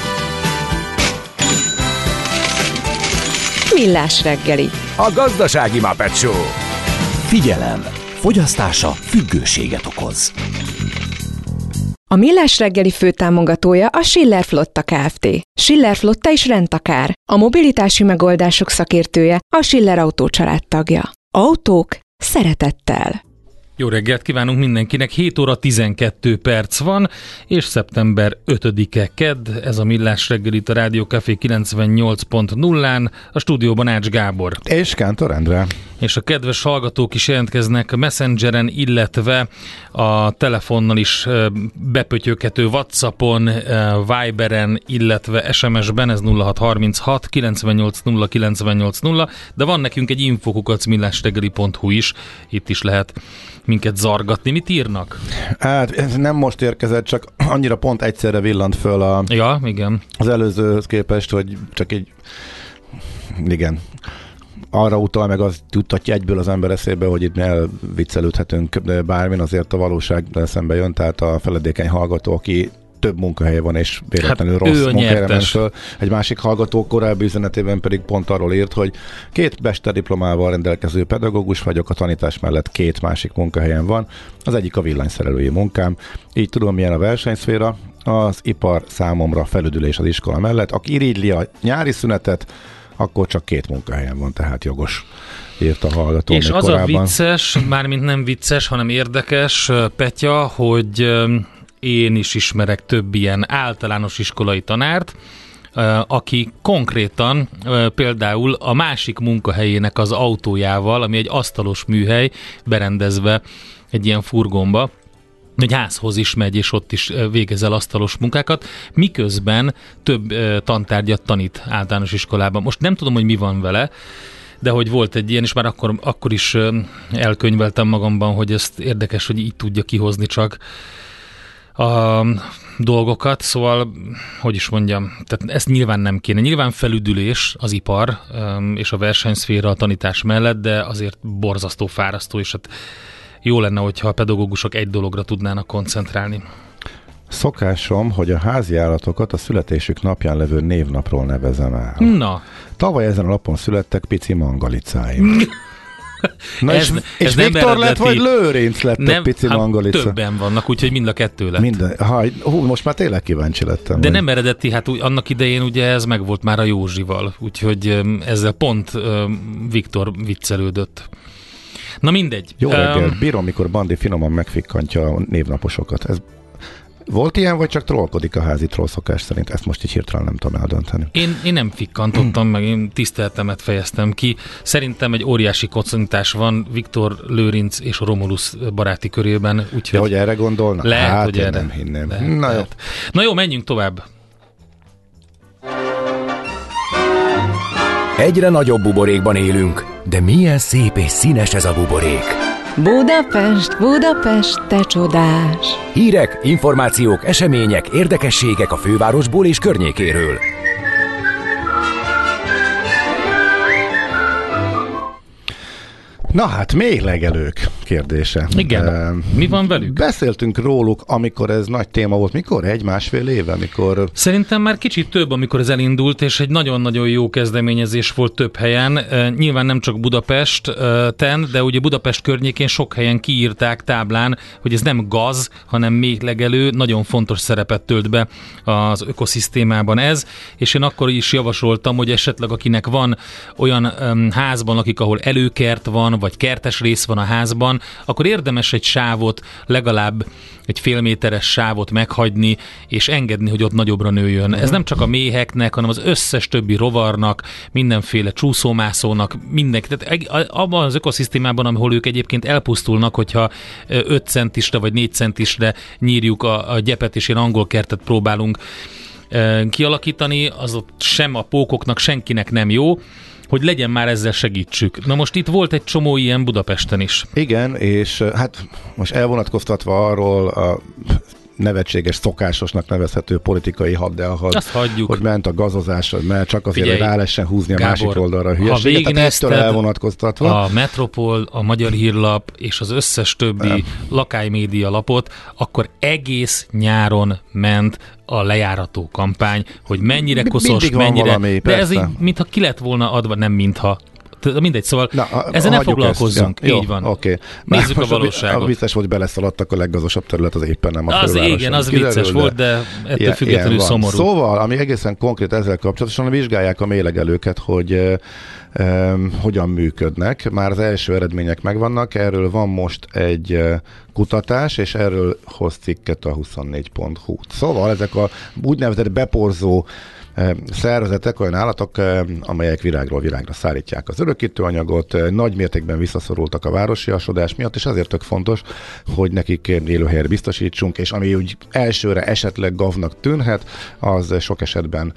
Millás reggeli. A gazdasági Muppet Show. Figyelem! Fogyasztása függőséget okoz. A Millás reggeli főtámogatója a Schiller Flotta Kft. Schiller Flotta is rendtakár. A mobilitási megoldások szakértője a Schiller Autó tagja. Autók szeretettel. Jó reggelt kívánunk mindenkinek, 7 óra 12 perc van, és szeptember 5-e kedd, ez a Millás reggel itt a Rádió Café 98.0-án, a stúdióban Ács Gábor. És Kántor Endre. És a kedves hallgatók is jelentkeznek Messengeren, illetve a telefonnal is bepötyökhető Whatsappon, Viberen, illetve SMS-ben, ez 0636 98 0 98 0, de van nekünk egy infokukacmillásreggeli.hu is, itt is lehet minket zargatni. Mit írnak? Hát ez nem most érkezett, csak annyira pont egyszerre villant föl a, ja, igen. az előzőhöz képest, hogy csak egy igen, arra utal, meg az tudtatja egyből az ember eszébe, hogy itt elviccelődhetünk bármin, azért a valóság szembe jön, tehát a feledékeny hallgató, aki több munkahelye van, és véletlenül hát rossz munkahelyre ment föl. Egy másik hallgató korábbi üzenetében pedig pont arról írt, hogy két diplomával rendelkező pedagógus vagyok, a tanítás mellett két másik munkahelyen van. Az egyik a villanyszerelői munkám. Így tudom, milyen a versenyszféra. Az ipar számomra felüdülés az iskola mellett. Aki irigyli a nyári szünetet, akkor csak két munkahelyen van, tehát jogos írt a hallgató. És az korábban. a vicces, mármint nem vicces, hanem érdekes, Petya, hogy én is ismerek több ilyen általános iskolai tanárt, aki konkrétan például a másik munkahelyének az autójával, ami egy asztalos műhely, berendezve egy ilyen furgonba, egy házhoz is megy, és ott is végezel asztalos munkákat, miközben több tantárgyat tanít általános iskolában. Most nem tudom, hogy mi van vele, de hogy volt egy ilyen, és már akkor, akkor is elkönyveltem magamban, hogy ezt érdekes, hogy így tudja kihozni csak a dolgokat, szóval, hogy is mondjam, tehát ezt nyilván nem kéne. Nyilván felüdülés az ipar és a versenyszféra a tanítás mellett, de azért borzasztó, fárasztó, és hát jó lenne, hogyha a pedagógusok egy dologra tudnának koncentrálni. Szokásom, hogy a házi állatokat a születésük napján levő névnapról nevezem el. Na. Tavaly ezen a lapon születtek pici mangalicáim. Na ez, és, és Viktor eredeti. lett, vagy Lőrinc lett Nem, a pici hát mangalica? többen vannak, úgyhogy mind a kettő lett. Minden, ha, hú, most már tényleg kíváncsi lettem. De hogy- nem eredeti, hát úgy, annak idején ugye ez meg volt már a Józsival, úgyhogy ezzel pont öm, Viktor viccelődött. Na mindegy. Jó reggel, Öm, bírom, mikor Bandi finoman megfikkantja a névnaposokat. Ez volt ilyen, vagy csak trollkodik a házi troll szokás szerint? Ezt most így hirtelen nem tudom eldönteni. Én, én nem fikkantottam meg, én tiszteltemet fejeztem ki. Szerintem egy óriási kocintás van Viktor Lőrinc és a Romulus baráti körében, De úgyhogy hogy erre gondolnak? lehet, hát hogy én erre. nem hinném. Lehet, Na jó. lehet. Na jó, menjünk tovább. Egyre nagyobb buborékban élünk, de milyen szép és színes ez a buborék. Budapest, Budapest, te csodás! Hírek, információk, események, érdekességek a fővárosból és környékéről. Na hát, méhlegelők kérdése. Igen. Ehm, Mi van velük? Beszéltünk róluk, amikor ez nagy téma volt. Mikor? Egy-másfél éve, amikor... Szerintem már kicsit több, amikor ez elindult, és egy nagyon-nagyon jó kezdeményezés volt több helyen. E, Nyilván nem csak Budapest-ten, de ugye Budapest környékén sok helyen kiírták táblán, hogy ez nem gaz, hanem méhlegelő, nagyon fontos szerepet tölt be az ökoszisztémában ez, és én akkor is javasoltam, hogy esetleg akinek van olyan um, házban, akik ahol előkert van, vagy kertes rész van a házban, akkor érdemes egy sávot, legalább egy fél méteres sávot meghagyni, és engedni, hogy ott nagyobbra nőjön. Ez nem csak a méheknek, hanem az összes többi rovarnak, mindenféle csúszómászónak, mindenki. Tehát abban az ökoszisztémában, ahol ők egyébként elpusztulnak, hogyha 5 centisre vagy 4 centisre nyírjuk a, a gyepet, és ilyen angol kertet próbálunk kialakítani, az ott sem a pókoknak, senkinek nem jó, hogy legyen már ezzel segítsük. Na most itt volt egy csomó ilyen Budapesten is. Igen, és hát most elvonatkoztatva arról a nevetséges, szokásosnak nevezhető politikai haddelhad, Azt hagyjuk. hogy ment a gazozás, hogy mert csak azért, Figyelj, hogy rá lehessen húzni a Gábor, másik oldalra a ha hülyeséget. Tehát végignézted ettől elvonatkoztatva. A Metropol, a Magyar Hírlap és az összes többi Nem. lakánymédia lapot, akkor egész nyáron ment a lejárató kampány, hogy mennyire koszos, mennyire... valami, de ez persze. így, mintha ki lett volna adva, nem mintha, Mindegy, szóval Na, a- ezen ne foglalkozzunk. Ezt. Ja, Így van. Oké. Nézzük a valóságot. A biztos volt, beleszaladtak a leggazdasabb terület, az éppen nem a Az igen, az kiderül, vicces volt, de ettől ilyen- függetlenül ilyen szomorú. Szóval, ami egészen konkrét ezzel kapcsolatosan, vizsgálják a mélegelőket, hogy eh, em, hogyan működnek. Már az első eredmények megvannak, erről van most egy kutatás, és erről hoz cikket a 24.hu. Szóval ezek a úgynevezett beporzó szervezetek, olyan állatok, amelyek virágról virágra szállítják az örökítőanyagot, nagy mértékben visszaszorultak a városiasodás miatt, és azért tök fontos, hogy nekik élőhelyet biztosítsunk, és ami úgy elsőre esetleg gavnak tűnhet, az sok esetben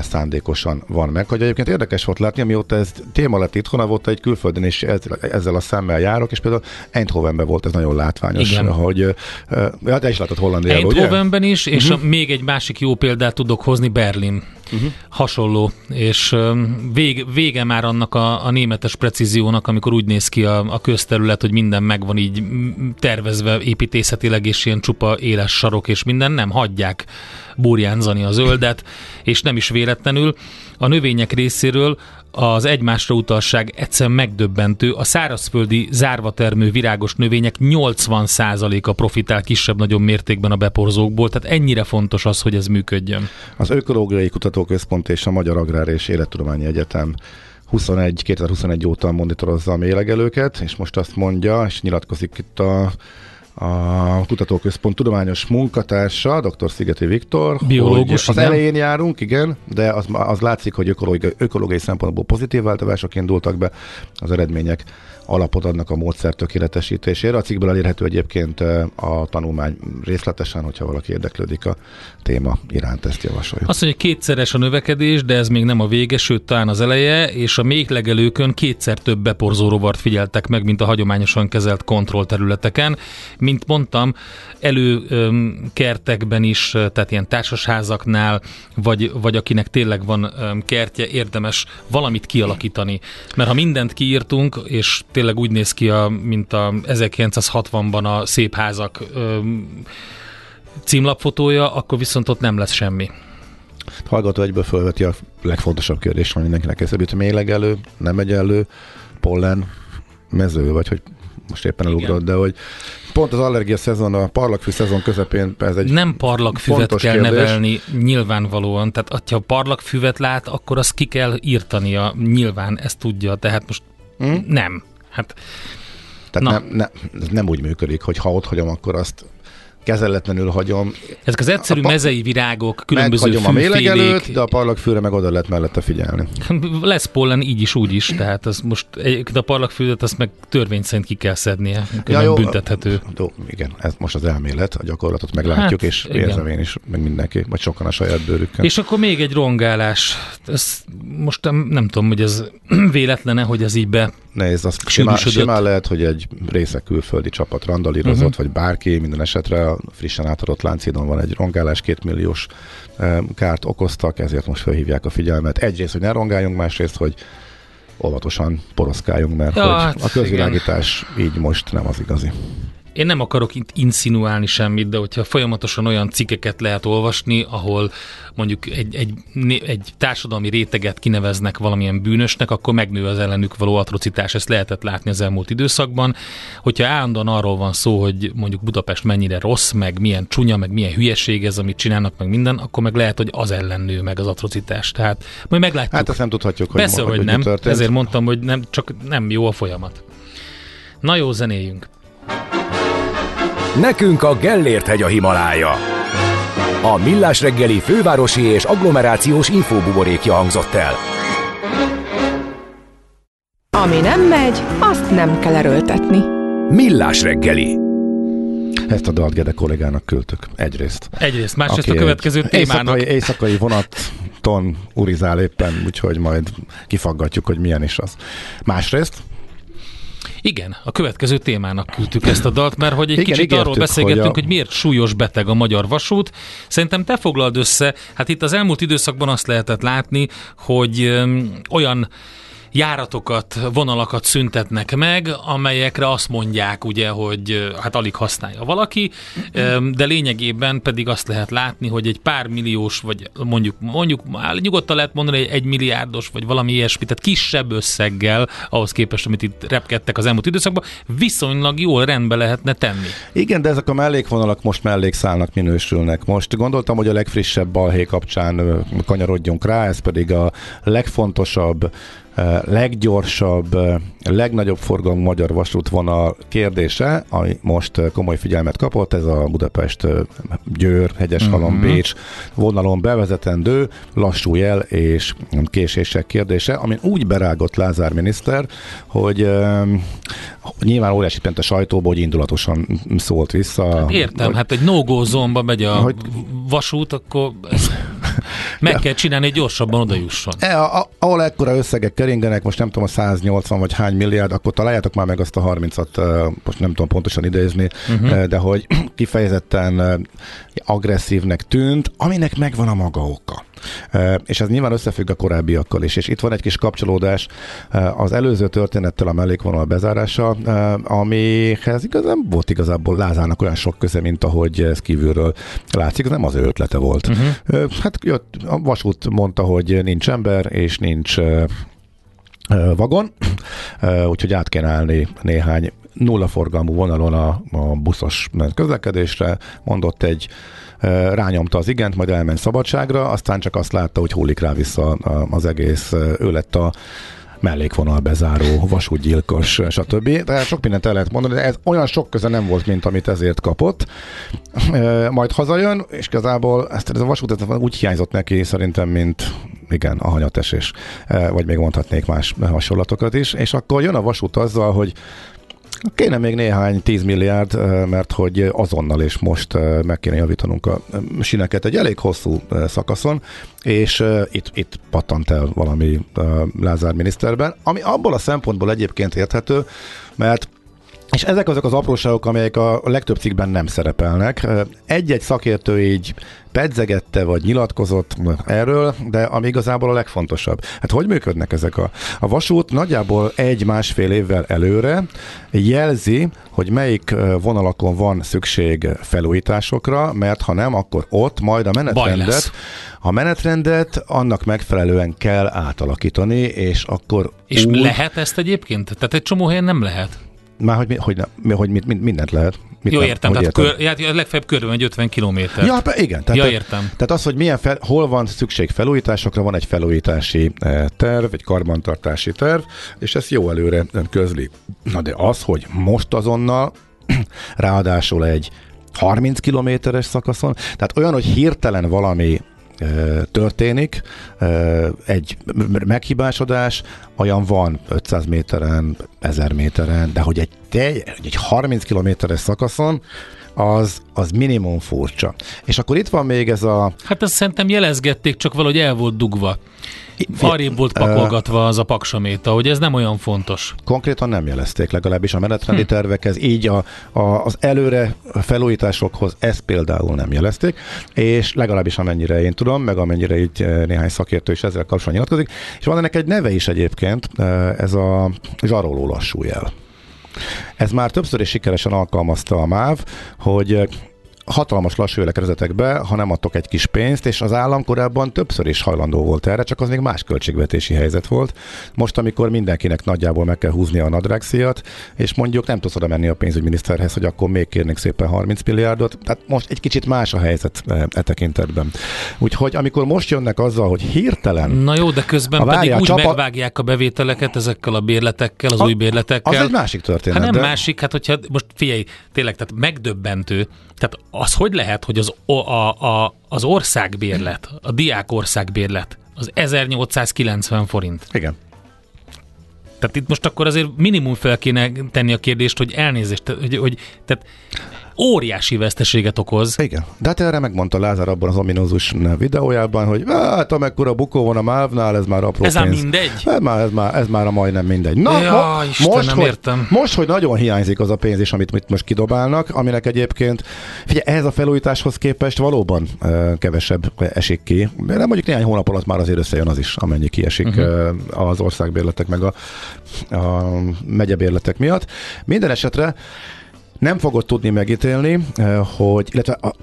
szándékosan van meg. Hogy egyébként érdekes volt látni, amióta ez téma lett itthon, volt egy külföldön is ezzel, a szemmel járok, és például Eindhovenben volt ez nagyon látványos, Igen. hogy eh, eh, te is látod Hollandiában, ugye? Eindhovenben is, és a, még egy másik jó példát tudok hozni, Berlin. Uh-huh. Hasonló, és vég, vége már annak a, a németes precíziónak, amikor úgy néz ki a, a közterület, hogy minden megvan így tervezve építészetileg, és ilyen csupa éles sarok, és minden nem hagyják burjánzani a zöldet, és nem is véletlenül. A növények részéről az egymásra utalság egyszerűen megdöbbentő. A szárazföldi zárva termő virágos növények 80%-a profitál kisebb-nagyobb mértékben a beporzókból, tehát ennyire fontos az, hogy ez működjön. Az Ökológiai Kutatóközpont és a Magyar Agrár és Élettudományi Egyetem 21, 2021 óta monitorozza a mélegelőket, és most azt mondja, és nyilatkozik itt a a kutatóközpont tudományos munkatársa, dr. Szigeti Viktor. Biológus, az igen. elején járunk, igen, de az, az látszik, hogy ökológiai, ökológiai szempontból pozitív változások indultak be, az eredmények alapot adnak a módszer tökéletesítésére. A cikkből elérhető egyébként eh, a tanulmány részletesen, hogyha valaki érdeklődik a téma iránt, ezt javasoljuk. Azt mondja, hogy kétszeres a növekedés, de ez még nem a vége, sőt talán az eleje, és a méhlegelőkön kétszer több beporzó rovart figyeltek meg, mint a hagyományosan kezelt kontrollterületeken. Mint mondtam, előkertekben is, tehát ilyen társasházaknál, vagy, vagy akinek tényleg van kertje, érdemes valamit kialakítani. Mert ha mindent kiírtunk, és tényleg úgy néz ki, a, mint a 1960-ban a szép házak címlapfotója, akkor viszont ott nem lesz semmi. Hallgató egyből felveti a legfontosabb kérdés, ami mindenkinek eszébe jut, mélegelő, nem egyenlő, pollen, mező, vagy hogy most éppen elugrott, de hogy pont az allergia szezon, a parlagfű szezon közepén ez egy Nem parlagfüvet kell kérdés. nevelni nyilvánvalóan, tehát ha parlagfüvet lát, akkor azt ki kell írtania, nyilván ezt tudja, tehát most Hm? nem. Hát Tehát Na. nem, nem, nem úgy működik, hogy ha ott hagyom, akkor azt kezeletlenül hagyom, ezek az egyszerű A mezei virágok, különböző meghagyom a fűfélék, de a parlagfűre meg oda lehet mellette figyelni. lesz pollen így is, úgy is, tehát az most egyébként a parlagfüvet azt meg törvény szerint ki kell szednie, ja, jó. büntethető. Jó, igen, ez most az elmélet, a gyakorlatot meglátjuk, Hát, és igen. érzem én is, meg mindenki, vagy sokan a saját bőrükön. És akkor még egy rongálás. Ez most nem, nem tudom, hogy ez véletlene, hogy ez így be Nézd, az simán, simán lehet, hogy egy része külföldi csapat randalírozott, uh-huh. vagy bárki, minden esetre a frissen átadott Láncidon van egy rongálás, két milliós eh, kárt okoztak, ezért most felhívják a figyelmet. Egyrészt, hogy ne rongáljunk, másrészt, hogy óvatosan poroszkáljunk, mert Ja, hogy hát a közvilágítás így most nem az igazi. Én nem akarok itt insinuálni semmit, de hogyha folyamatosan olyan cikkeket lehet olvasni, ahol mondjuk egy, egy, egy társadalmi réteget kineveznek valamilyen bűnösnek, akkor megnő az ellenük való atrocitás. Ezt lehetett látni az elmúlt időszakban. Hogyha állandóan arról van szó, hogy mondjuk Budapest mennyire rossz, meg milyen csúnya, meg milyen hülyeség ez, amit csinálnak, meg minden, akkor meg lehet, hogy az ellen nő meg az atrocitás. Tehát majd meglátjuk. Hát ezt nem tudhatjuk, hogy, Persze, ma, hogy mi nem. történt. Ezért mondtam, hogy nem, csak nem jó a folyamat. Na jó, zenéjünk. Nekünk a Gellért hegy a Himalája. A Millás reggeli fővárosi és agglomerációs infóbuborékja hangzott el. Ami nem megy, azt nem kell erőltetni. Millás reggeli. Ezt a dalt Gede kollégának küldtük. Egyrészt. Egyrészt, másrészt a következő témának. Éjszakai, éjszakai vonaton urizál éppen, úgyhogy majd kifaggatjuk, hogy milyen is az. Másrészt, Igen, a következő témának küldtük ezt a dalt, mert hogy egy Igen, kicsit ígértük, arról beszélgettünk, hogy hogy, a- hogy miért súlyos beteg a magyar vasút. Szerintem te foglald össze, hát itt az elmúlt időszakban azt lehetett látni, hogy öm, olyan járatokat, vonalakat szüntetnek meg, amelyekre azt mondják ugye, hogy hát alig használja valaki, de lényegében pedig azt lehet látni, hogy egy pár milliós, vagy mondjuk, mondjuk nyugodtan lehet mondani, hogy egy milliárdos, vagy valami ilyesmi, tehát kisebb összeggel, ahhoz képest, amit itt repkedtek az elmúlt időszakban, viszonylag jól rendbe lehetne tenni. Igen, de ezek a mellékvonalak most mellékszálnak minősülnek. Most gondoltam, hogy a legfrissebb balhé kapcsán kanyarodjunk rá, ez pedig a legfontosabb, leggyorsabb, ö, legnagyobb forgalmú magyar vasútvonal kérdése, ami most ö, komoly figyelmet kapott, ez a Budapest Győr, Hegyeshalom, Mhm. mm-hmm. Bécs vonalon bevezetendő lassú jel és késések kérdése, amin úgy berágott Lázár miniszter, hogy ö, nyilván óriási pent a sajtóból, hogy indulatosan szólt vissza. Értem, hogy, hát egy no-go zónba megy a Hogy- vasút, akkor meg kell csinálni, hogy gyorsabban oda jusson. E, a, a, ahol ekkora összegek keringenek, most nem tudom, a 180 vagy hány milliárd, akkor találjátok már meg azt a 30-at, ö, most nem tudom pontosan idézni, uh-huh. de hogy kifejezetten ö, agresszívnek tűnt, aminek megvan a maga oka. És ez nyilván összefügg a korábbiakkal is. És itt van egy kis kapcsolódás az előző történettel a mellékvonal bezárása, amihez igazán volt igazából Lázának olyan sok köze, mint ahogy ez kívülről látszik, ez nem az ő ötlete volt. Uh-huh. Hát jött, a vasút mondta, hogy nincs ember, és nincs vagon, úgyhogy át kéne állni néhány nulla forgalmú vonalon a, a buszos közlekedésre, mondott egy rányomta az igent, majd elment szabadságra, aztán csak azt látta, hogy hullik rá vissza az egész, ő lett a mellékvonal bezáró, vasútgyilkos, stb. Tehát sok mindent el lehet mondani, de ez olyan sok köze nem volt, mint amit ezért kapott. Majd hazajön, és igazából ezt, ez a vasút ez úgy hiányzott neki szerintem, mint igen, a hanyatesés, vagy még mondhatnék más hasonlatokat is, és akkor jön a vasút azzal, hogy Kéne még néhány 10 milliárd, mert hogy azonnal és most meg kéne javítanunk a sineket egy elég hosszú szakaszon, és itt, itt pattant el valami Lázár miniszterben, ami abból a szempontból egyébként érthető, mert és ezek azok az apróságok, amelyek a legtöbb cikkben nem szerepelnek. Egy-egy szakértő így pedzegette vagy nyilatkozott erről, de ami igazából a legfontosabb. Hát hogy működnek ezek a... A vasút nagyjából egy-másfél évvel előre jelzi, hogy melyik vonalakon van szükség felújításokra, mert ha nem, akkor ott majd a menetrendet a menetrendet annak megfelelően kell átalakítani, és akkor És úgy, lehet ezt egyébként? Tehát egy csomó helyen nem lehet. Már hogy, hogy, nem, mi- hogy mit, mindent lehet. Mit Jó, nem- értem, hogy tehát kör, hát a legfeljebb egy 50 kilométer. Ja, pe- igen. Tehát, Ja, te- értem. Tehát az, hogy milyen fel, hol van szükség felújításokra, van egy felújítási eh, terv, egy karbantartási terv, és ezt jó előre közli. Na de az, hogy most azonnal, ráadásul egy 30 kilométeres szakaszon, tehát olyan, hogy hirtelen valami történik, egy meghibásodás, olyan van 500 méteren, 1000 méteren, de hogy egy, egy 30 kilométeres szakaszon, az, az minimum furcsa. És akkor itt van még ez a... Hát ezt szerintem jelezgették, csak valahogy el volt dugva. Arrébb volt pakolgatva az a paksaméta, hogy ez nem olyan fontos. Konkrétan nem jelezték legalábbis a menetrendi hm. tervekhez, így a, a, az előre felújításokhoz ezt például nem jelezték, és legalábbis amennyire én tudom, meg amennyire így eh, néhány szakértő is ezzel kapcsolatban nyilatkozik, és van ennek egy neve is egyébként, eh, ez a zsaroló lassú jel. Ez már többször is sikeresen alkalmazta a MÁV, hogy hatalmas lassú jelek vezetek be, ha nem adtok egy kis pénzt, és az állam korábban többször is hajlandó volt erre, csak az még más költségvetési helyzet volt. Most, amikor mindenkinek nagyjából meg kell húzni a nadrágszíjat, és mondjuk nem tudsz oda menni a pénzügyminiszterhez, hogy akkor még kérnék szépen 30 milliárdot, tehát most egy kicsit más a helyzet e, e tekintetben. Úgyhogy amikor most jönnek azzal, hogy hirtelen Na jó, de közben Ha pedig úgy csapa- megvágják a bevételeket ezekkel a bérletekkel, az A- új bérletekkel. az egy másik történet. Hát nem de- másik, hát hogyha most figyelj, tényleg, tehát megdöbbentő. Tehát az hogy lehet, hogy az, a, a, az országbérlet, a diák országbérlet, az 1890 forint. Igen. Tehát itt most akkor azért minimum fel kéne tenni a kérdést, hogy elnézést, hogy, hogy tehát óriási veszteséget okoz. Igen, de hát erre megmondta Lázár abban az ominózus videójában, hogy hát amekkora bukó van a MÁV-nál, ez már apró Ez már pénz. mindegy? Ez már, ez már, ez már a majdnem mindegy. Na, Ja, Istenem, most, hogy, értem. most, hogy nagyon hiányzik az a pénz is, amit mit most kidobálnak, aminek egyébként, figyelj, ehhez a felújításhoz képest valóban uh, kevesebb esik ki. De mondjuk néhány hónap alatt már azért összejön az is, amennyi kiesik uh-huh. az országbérletek meg a, a megyebérletek miatt. Minden esetre nem fogod tudni megítélni, eh, hogy, illetve a,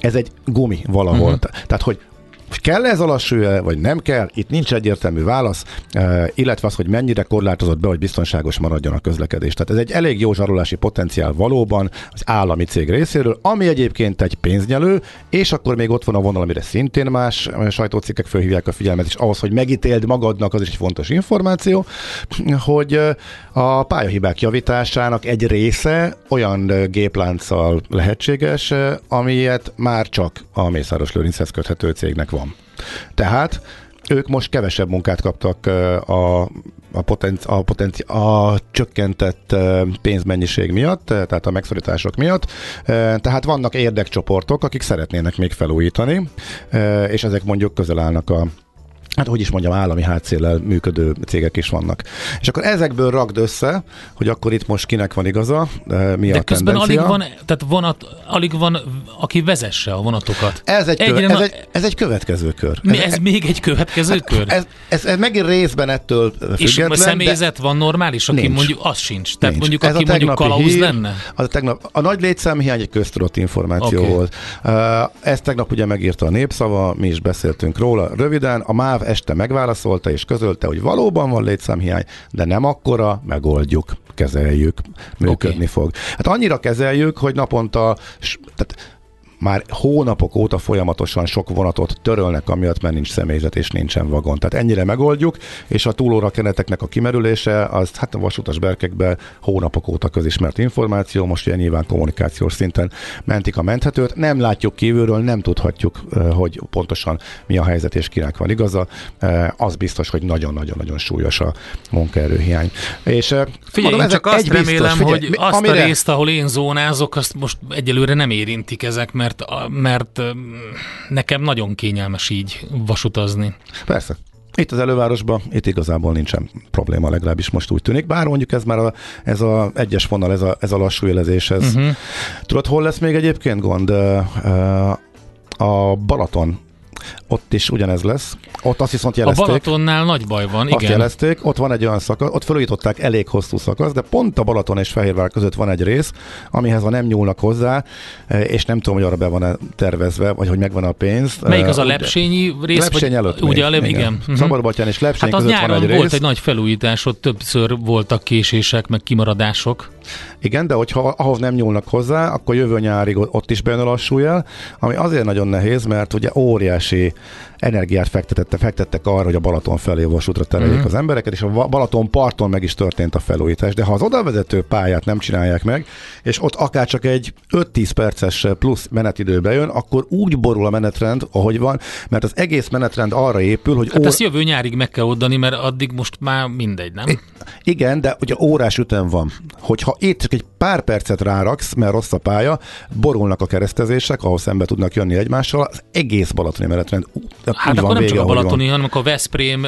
ez egy gumi valahol. Uh-huh. Tehát, hogy kell ez a lassú, vagy nem kell, itt nincs egyértelmű válasz, eh, illetve az, hogy mennyire korlátozott be, hogy biztonságos maradjon a közlekedés. Tehát ez egy elég jó zsarolási potenciál valóban az állami cég részéről, ami egyébként egy pénznyelő, és akkor még ott van a vonal, amire szintén más eh, sajtócikkek felhívják a figyelmet, és ahhoz, hogy megítéld magadnak, az is egy fontos információ, hogy eh, a pályahibák javításának egy része olyan géplánccal lehetséges, eh, amilyet már csak a Mészáros Lőrinchez köthető cégnek van. Tehát ők most kevesebb munkát kaptak a, a, potenci, a, potenci, a csökkentett pénzmennyiség miatt, tehát a megszorítások miatt. Tehát vannak érdekcsoportok, akik szeretnének még felújítani, és ezek mondjuk közel állnak a hát hogy is mondjam, állami hátszéllel működő cégek is vannak. És akkor ezekből ragd össze, hogy akkor itt most kinek van igaza, ö, mi De a közben tendencia. alig van, tehát vonat, alig van, aki vezesse a vonatokat. Ez egy, Egyre köve, ez, egy, ez egy következő kör. Mi, ez még egy következő kör? Ez, ez, ez megint részben ettől és független, a személyzet van normális, aki Nincs. mondjuk az sincs. Tehát Nincs. mondjuk, Ez aki a mondjuk kalauz hír, lenne? Az a, tegnap, a nagy létszámhiány egy köztudott információ okay. volt. Uh, ezt tegnap ugye megírta a népszava, mi is beszéltünk róla röviden. A MÁV este megválaszolta és közölte, hogy valóban van létszámhiány, de nem akkora, megoldjuk, kezeljük, működni Oké. fog. Hát annyira kezeljük, hogy naponta, tehát már hónapok óta folyamatosan sok vonatot törölnek, amiatt mert nincs személyzet és nincsen vagon. Tehát ennyire megoldjuk, és a túlóra keneteknek a kimerülése, az hát a vasutas berkekben hónapok óta közismert információ, most ugye nyilván kommunikációs szinten mentik a menthetőt. Nem látjuk kívülről, nem tudhatjuk, hogy pontosan mi a helyzet és kinek van igaza. Az biztos, hogy nagyon-nagyon-nagyon súlyos a munkaerőhiány. És Figyelj, mondom, én csak azt biztos, remélem, figyelj, hogy azt amire- a részt, ahol én zónázok, azt most egyelőre nem érintik ezek, mert, mert öm, nekem nagyon kényelmes így vasutazni. Persze. Itt az elővárosban, itt igazából nincsen probléma, legalábbis most úgy tűnik. Bár mondjuk ez már a, ez a egyes vonal, ez a, ez a lassú élezés, ez. Uh-huh. Tudod, hol lesz még egyébként gond? A Balaton. Ott is ugyanez lesz. Ott azt viszont A jelezték. Balatonnál nagy baj van, Azt igen. jelezték, ott van egy olyan szakasz, ott felújították elég hosszú szakasz, de pont a Balaton és Fehérvár között van egy rész, amihez ha nem nyúlnak hozzá, eh, és nem tudom, hogy arra be van-e tervezve, vagy hogy megvan a pénz. Melyik Eh, az a ugye- lepsényi rész? Lepsény előtt Ugye, a lep, igen. igen. Szabadbatyán és Lepsény Hát az között van egy volt rész. egy nagy felújítás, ott többször voltak késések, meg kimaradások. Igen, de hogyha ahhoz nem nyúlnak hozzá, akkor jövő nyárig ott is bejön a lassú jel, ami azért nagyon nehéz, mert ugye óriási energiát fektetette, fektettek arra, hogy a Balaton felé vasútra tereljék Mhm. mm. az embereket, és a Balaton parton meg is történt a felújítás. De ha az odavezető pályát nem csinálják meg, és ott akár csak egy 5-10 perces plusz menetidő bejön, akkor úgy borul a menetrend, ahogy van, mert az egész menetrend arra épül, hogy Hát ó- ezt jövő nyárig meg kell oldani, mert addig most már mindegy, nem? igen, de ugye órás ütem van. Hogyha itt csak egy pár percet ráraksz, mert rossz a pálya, borulnak a keresztezések, ahol szembe tudnak jönni egymással, az egész balatoni menetrend Hát akkor nem vége, csak a Balatoni, van. hanem akkor Veszprém,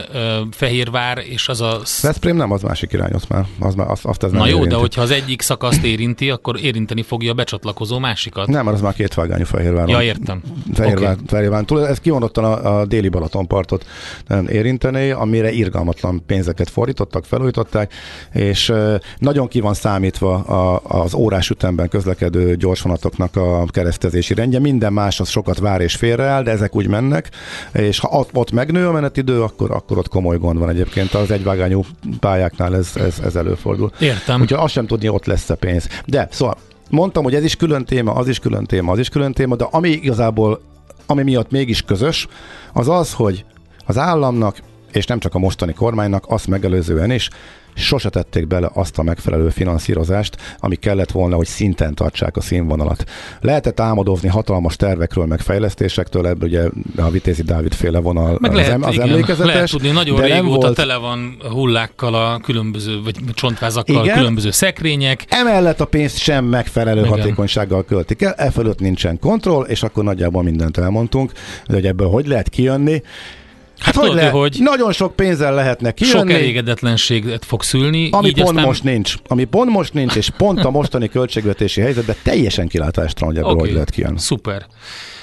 Fehérvár és az a... Veszprém nem, az másik irány, ott már, az már azt, azt ez nem Na jó, de érinti. hogyha az egyik szakaszt érinti, akkor érinteni fogja a becsatlakozó másikat. Nem, mert az már két vágányú Fehérváron. Ja, értem. Fehérvár, okay. Fehérvár túl. Ez kimondottan a, a déli Balatonpartot nem érintené, amire irgalmatlan pénzeket fordítottak, felújították, és nagyon ki van számítva a, az órás ütemben közlekedő gyorsvonatoknak a keresztezési rendje. Minden más az sokat vár és félreáll, de ezek úgy mennek, és ha ott, ott megnő a menetidő, akkor, akkor ott komoly gond van egyébként. Az egyvágányú pályáknál ez, ez, ez előfordul. Értem. Úgyhogy azt sem tudni, ott lesz-e pénz. De szóval mondtam, hogy ez is külön téma, az is külön téma, az is külön téma, de ami igazából, ami miatt mégis közös, az az, hogy az államnak és nem csak a mostani kormánynak, azt megelőzően is, sose tették bele azt a megfelelő finanszírozást, ami kellett volna, hogy szinten tartsák a színvonalat. Lehetett álmodozni hatalmas tervekről, meg fejlesztésektől, ebből ugye a Vitézi Dávid féle vonal Meg az, lehet, em- az igen, emlékezetes. lehet tudni, nagyon de régóta volt- tele van hullákkal a különböző, vagy csontvázakkal Igen. különböző szekrények. Emellett a pénzt sem megfelelő Igen. hatékonysággal költik el, e fölött nincsen kontroll, és akkor nagyjából mindent elmondtunk, de hogy ebből hogy lehet kijönni. Hát hogy tudod, lehet? hogy Nagyon sok pénzzel lehetne kijönni. sok elégedetlenséget fog szülni. Ami így pont aztán... most nincs. Ami pont most nincs, és pont a mostani költségvetési helyzetben teljesen kilátástalan, hogy ebből Oké, hogy lehet kijönni. Szuper.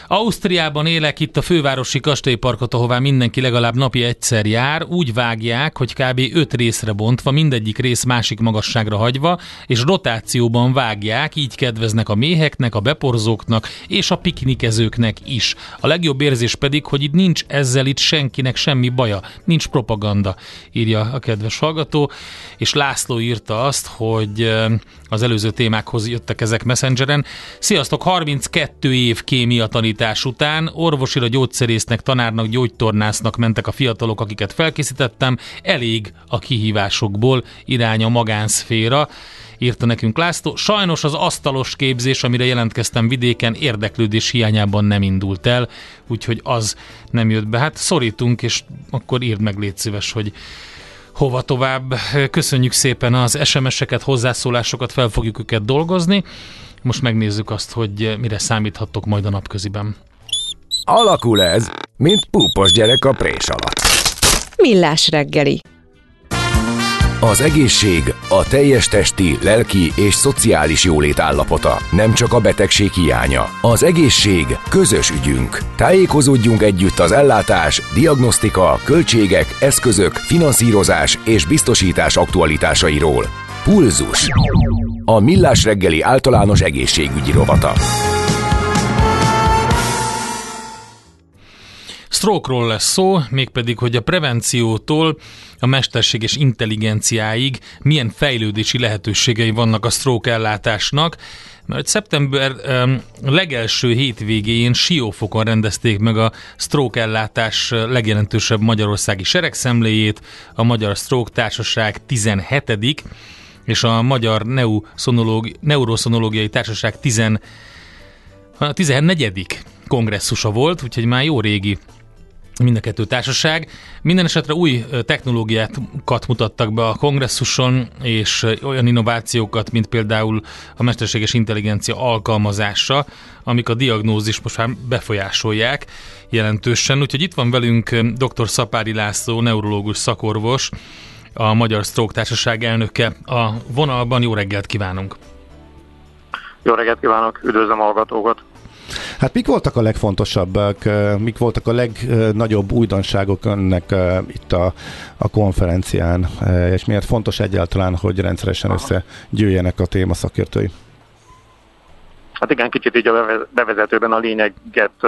Ausztriában élek itt a fővárosi kastélyparkot, ahová mindenki legalább napi egyszer jár. Úgy vágják, hogy kb. öt részre bontva, mindegyik rész másik magasságra hagyva, és rotációban vágják, így kedveznek a méheknek, a beporzóknak és a piknikezőknek is. A legjobb érzés pedig, hogy itt nincs ezzel itt senkinek semmi baja, nincs propaganda, írja a kedves hallgató, és László írta azt, hogy eh, az előző témákhoz jöttek ezek Messengeren. Sziasztok, 32 év kémia tanítás után orvosira, gyógyszerésznek, tanárnak, gyógytornásznak mentek a fiatalok, akiket felkészítettem. Elég a kihívásokból irány a magánszféra írta nekünk László. Sajnos az asztalos képzés, amire jelentkeztem vidéken, érdeklődés hiányában nem indult el, úgyhogy az nem jött be. Hát szorítunk, és akkor írd meg, légy szíves, hogy hova tovább. Köszönjük szépen az SMS-eket, hozzászólásokat, fel fogjuk őket dolgozni. Most megnézzük azt, hogy mire számíthattok majd a napköziben. Alakul ez, mint púpos gyerek a prés alatt. Millás reggeli. Az egészség a teljes testi, lelki és szociális jólét állapota, nem csak a betegség hiánya. Az egészség közös ügyünk. Tájékozódjunk együtt az ellátás, diagnosztika, költségek, eszközök, finanszírozás és biztosítás aktualitásairól. Pulzus. A Millás reggeli általános egészségügyi rovata. Stroke-ról lesz szó, mégpedig, hogy a prevenciótól a mesterséges intelligenciáig milyen fejlődési lehetőségei vannak a stroke ellátásnak, mert szeptember em, legelső hétvégén Siófokon rendezték meg a stroke ellátás legjelentősebb magyarországi seregszemléjét, a Magyar Stroke Társaság 17 és a Magyar Neuszonológi- Neuroszonológiai Társaság 10 a 14. kongresszusa volt, úgyhogy már jó régi mind a kettő társaság. Minden esetre új technológiákat mutattak be a kongresszuson, és olyan innovációkat, mint például a mesterséges intelligencia alkalmazása, amik a diagnózis most már befolyásolják jelentősen. Úgyhogy itt van velünk dr. Szapári László, neurológus szakorvos, a Magyar Stroke Társaság elnöke. A vonalban jó reggelt kívánunk! Jó reggelt kívánok, üdvözlöm a hallgatókat! Hát mik voltak a legfontosabbak, mik voltak a legnagyobb újdonságok önnek itt a, a konferencián, és miért fontos egyáltalán, hogy rendszeresen összegyűjjenek a téma szakértői? Hát igen, kicsit így a beve- bevezetőben a lényeget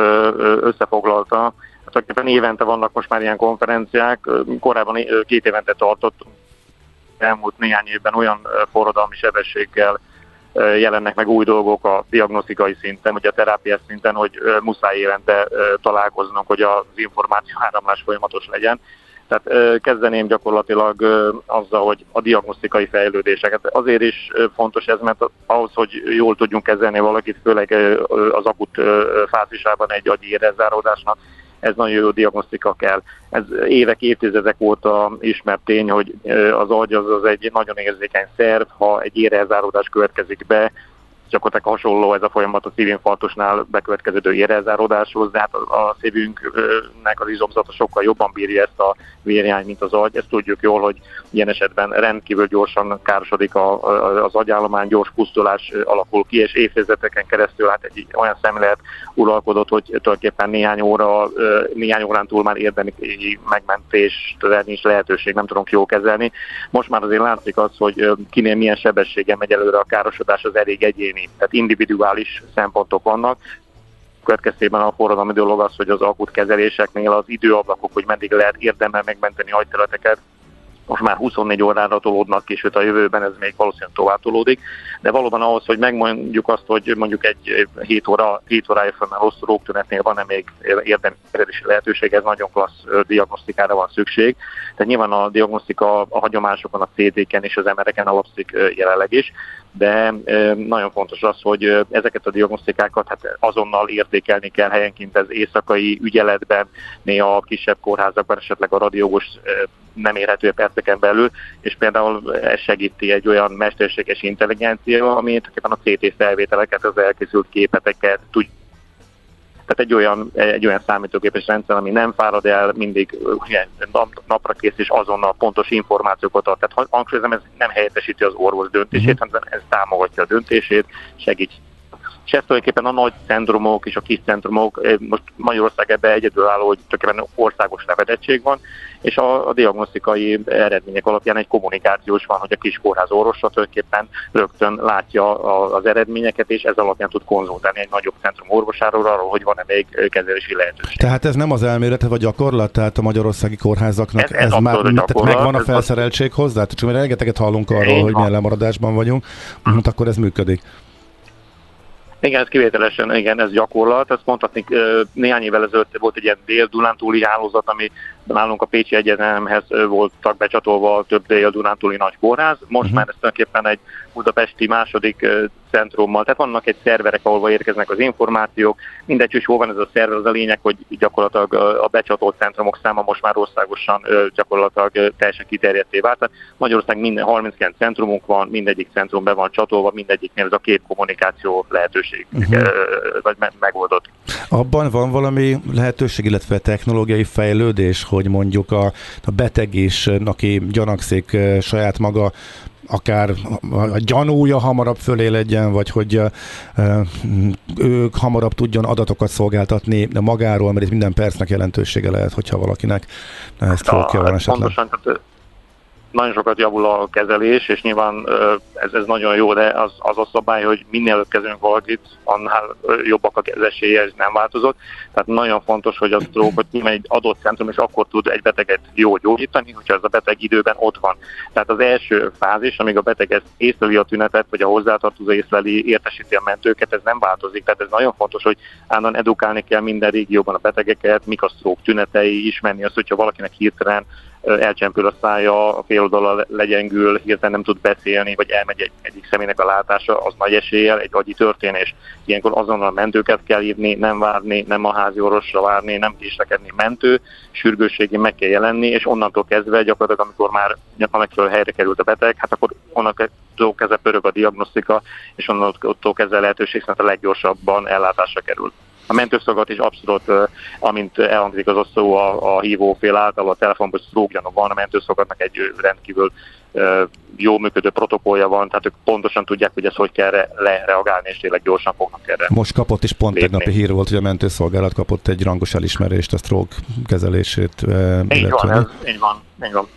összefoglalta. Tulajdonképpen évente vannak most már ilyen konferenciák, korábban két évente tartottunk. Elmúlt néhány évben olyan forradalmi sebességgel jelennek meg új dolgok a diagnosztikai szinten, vagy a terápiás szinten, hogy muszáj évente találkoznunk, hogy az információ áramlás folyamatos legyen. Tehát kezdeném gyakorlatilag azzal, hogy a diagnosztikai fejlődéseket. Azért is fontos ez, mert ahhoz, hogy jól tudjunk kezelni valakit, főleg az akut fázisában egy agyi érezáródásnak, ez nagyon jó diagnosztika kell. Ez évek, évtizedek óta ismert tény, hogy az agy az, az egy nagyon érzékeny szerv, ha egy érezáródás következik be, gyakorlatilag hasonló ez a folyamat a szívinfarktusnál bekövetkeződő érelzáródáshoz, de hát a, a szívünknek az izomzata sokkal jobban bírja ezt a vérjány, mint az agy. Ezt tudjuk jól, hogy ilyen esetben rendkívül gyorsan károsodik a, a, az agyállomány, gyors pusztulás alakul ki, és évtizedeken keresztül hát egy olyan szemlélet uralkodott, hogy tulajdonképpen néhány óra, néhány órán túl már érdemi megmentésre nincs lehetőség, nem tudunk jól kezelni. Most már azért látszik az, hogy kinél milyen sebességgel megy előre a károsodás, az elég egyéni, tehát individuális szempontok vannak. Következtében a forradalmi dolog az, hogy az akut kezeléseknél az időablakok, hogy meddig lehet érdemel megmenteni agyterületeket, most már 24 órára tolódnak ki, sőt a jövőben ez még valószínűleg tovább tolódik, de valóban ahhoz, hogy megmondjuk azt, hogy mondjuk egy 7 óra, 7 órája fel már rossz róktünetnél van-e még érdemi lehetőség, ez nagyon klassz diagnosztikára van szükség. Tehát nyilván a diagnosztika a hagyomásokon, a CT-ken és az MR-eken alapszik jelenleg is, de nagyon fontos az, hogy ezeket a diagnosztikákat hát azonnal értékelni kell helyenként az éjszakai ügyeletben, néha a kisebb kórházakban esetleg a radiógus nem érhető perceken belül, és például ez segíti egy olyan mesterséges intelligencia, ami a CT felvételeket, az elkészült képeteket tud tehát egy olyan, egy olyan számítógépes rendszer, ami nem fárad el, mindig ugye, napra kész és azonnal pontos információkat ad. Tehát hangsúlyozom, ez nem helyettesíti az orvos döntését, uh-huh. hanem ez támogatja a döntését, segít és ez tulajdonképpen a nagy centrumok és a kis centrumok, most Magyarország ebbe egyedülálló, hogy tulajdonképpen országos levedettség van, és a, a diagnosztikai eredmények alapján egy kommunikációs van, hogy a kis kórház orvosa tulajdonképpen rögtön látja a, az eredményeket, és ez alapján tud konzultálni egy nagyobb centrum orvosáról arról, hogy van-e még kezelési lehetőség. Tehát ez nem az elmélet, vagy gyakorlat, tehát a magyarországi kórházaknak ez, ez, ez már tehát megvan a felszereltség hozzá? Csak rengeteget hallunk arról, hogy milyen lemaradásban vagyunk, uh akkor ez működik. Igen, ez kivételesen, igen, ez gyakorlat. Ezt mondhatni, néhány évvel ezelőtt volt egy ilyen dél-dunántúli hálózat, ami nálunk a Pécsi Egyetemhez voltak becsatolva több dél-dunántúli nagy kórház. Most uh-huh. már ez tulajdonképpen egy budapesti második centrummal, tehát vannak egy szerverek, ahol érkeznek az információk, mindegy, hogy hol van ez a szerver, az a lényeg, hogy gyakorlatilag a becsatolt centrumok száma most már országosan gyakorlatilag teljesen kiterjedté vált. Tehát Magyarország minden 39 centrumunk van, mindegyik centrum be van csatolva, mindegyiknél ez a két kommunikáció lehetőség uh-huh. vagy megoldott. Abban van valami lehetőség, illetve technológiai fejlődés, hogy mondjuk a, a beteg is, aki gyanakszik saját maga akár a gyanúja hamarabb föléledjen, vagy hogy ő hamarabb tudjon adatokat szolgáltatni magáról, mert itt minden percnek jelentősége lehet, hogyha valakinek ezt fogja van esetleg. Pontosan, tehát nagyon sokat javul a kezelés, és nyilván ez, ez nagyon jó, de az, az a szabály, hogy minél előbb kezünk valakit, annál jobbak a esélye, ez nem változott. Tehát nagyon fontos, hogy a stroke, hogy egy adott centrum, és akkor tud egy beteget jó gyógyítani, hogyha ez a beteg időben ott van. Tehát az első fázis, amíg a beteg ezt észleli a tünetet, vagy a hozzátartozó észleli, értesíti a mentőket, ez nem változik. Tehát ez nagyon fontos, hogy állandóan edukálni kell minden régióban a betegeket, mik a stroke tünetei, ismerni azt, hogyha valakinek hirtelen elcsempül a szája, a féloldala legyengül, hirtelen nem tud beszélni, vagy elmegy egy, egyik személynek a látása, az nagy eséllyel egy agyi történés. Ilyenkor azonnal mentőket kell írni, nem várni, nem a házi orvosra várni, nem késlekedni mentő, sürgősségi meg kell jelenni, és onnantól kezdve gyakorlatilag, amikor már a megfelelő helyre került a beteg, hát akkor onnantól kezdve pörög a diagnosztika, és onnantól kezdve lehetőség szerint a leggyorsabban ellátásra kerül. A mentőszolgálat is abszolút, amint elhangzik az a szó a, a hívófél által, a telefonban sztrókgyanú van, a mentőszolgálatnak egy rendkívül jó működő protokollja van, tehát ők pontosan tudják, hogy ezt hogy kell lereagálni, és tényleg gyorsan fognak erre. Most kapott is pont lépni. tegnapi hír volt, hogy a mentőszolgálat kapott egy rangos elismerést a stroke kezelését. Így van, ez, így van, így van.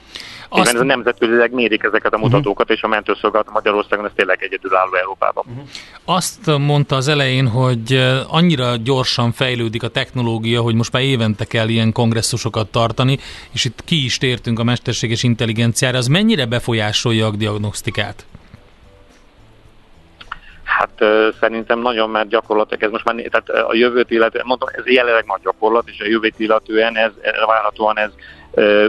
Azt... Igen, nemzetközileg mérik ezeket a mhm. mutatókat, uh-huh. és a mentőszolgálat Magyarországon ez tényleg egyedülálló Európában. Uh-huh. Azt mondta az elején, hogy annyira gyorsan fejlődik a technológia, hogy most már évente kell ilyen kongresszusokat tartani, és itt ki is tértünk a mesterséges intelligenciára. Az mennyire befolyásolja a diagnosztikát? Hát szerintem nagyon, mert gyakorlatilag ez most már, tehát a jövőt illetően, mondom, ez jelenleg nagy gyakorlat, és a jövőt illetően ez, várhatóan ez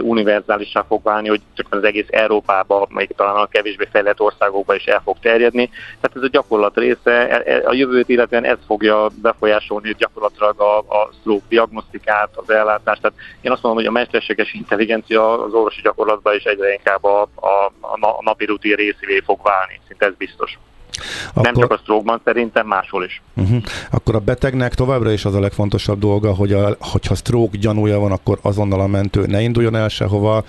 univerzálisá fog válni, hogy csak az egész Európában, még talán a kevésbé fejlett országokban is el fog terjedni. Tehát ez a gyakorlat része, e, e, a jövőt illetően ez fogja befolyásolni gyakorlatilag a, a stroke diagnosztikát, az ellátást. Tehát én azt mondom, hogy a mesterséges intelligencia az orvosi gyakorlatban is egyre inkább a, a, a napi rutin részévé fog válni, szinte ez biztos. Akkor... Nem csak a stroke szerintem máshol is. Uh-huh. Akkor a betegnek továbbra is az a legfontosabb dolga, hogy a, hogyha stroke gyanúja van, akkor azonnal a mentő ne induljon el sehova,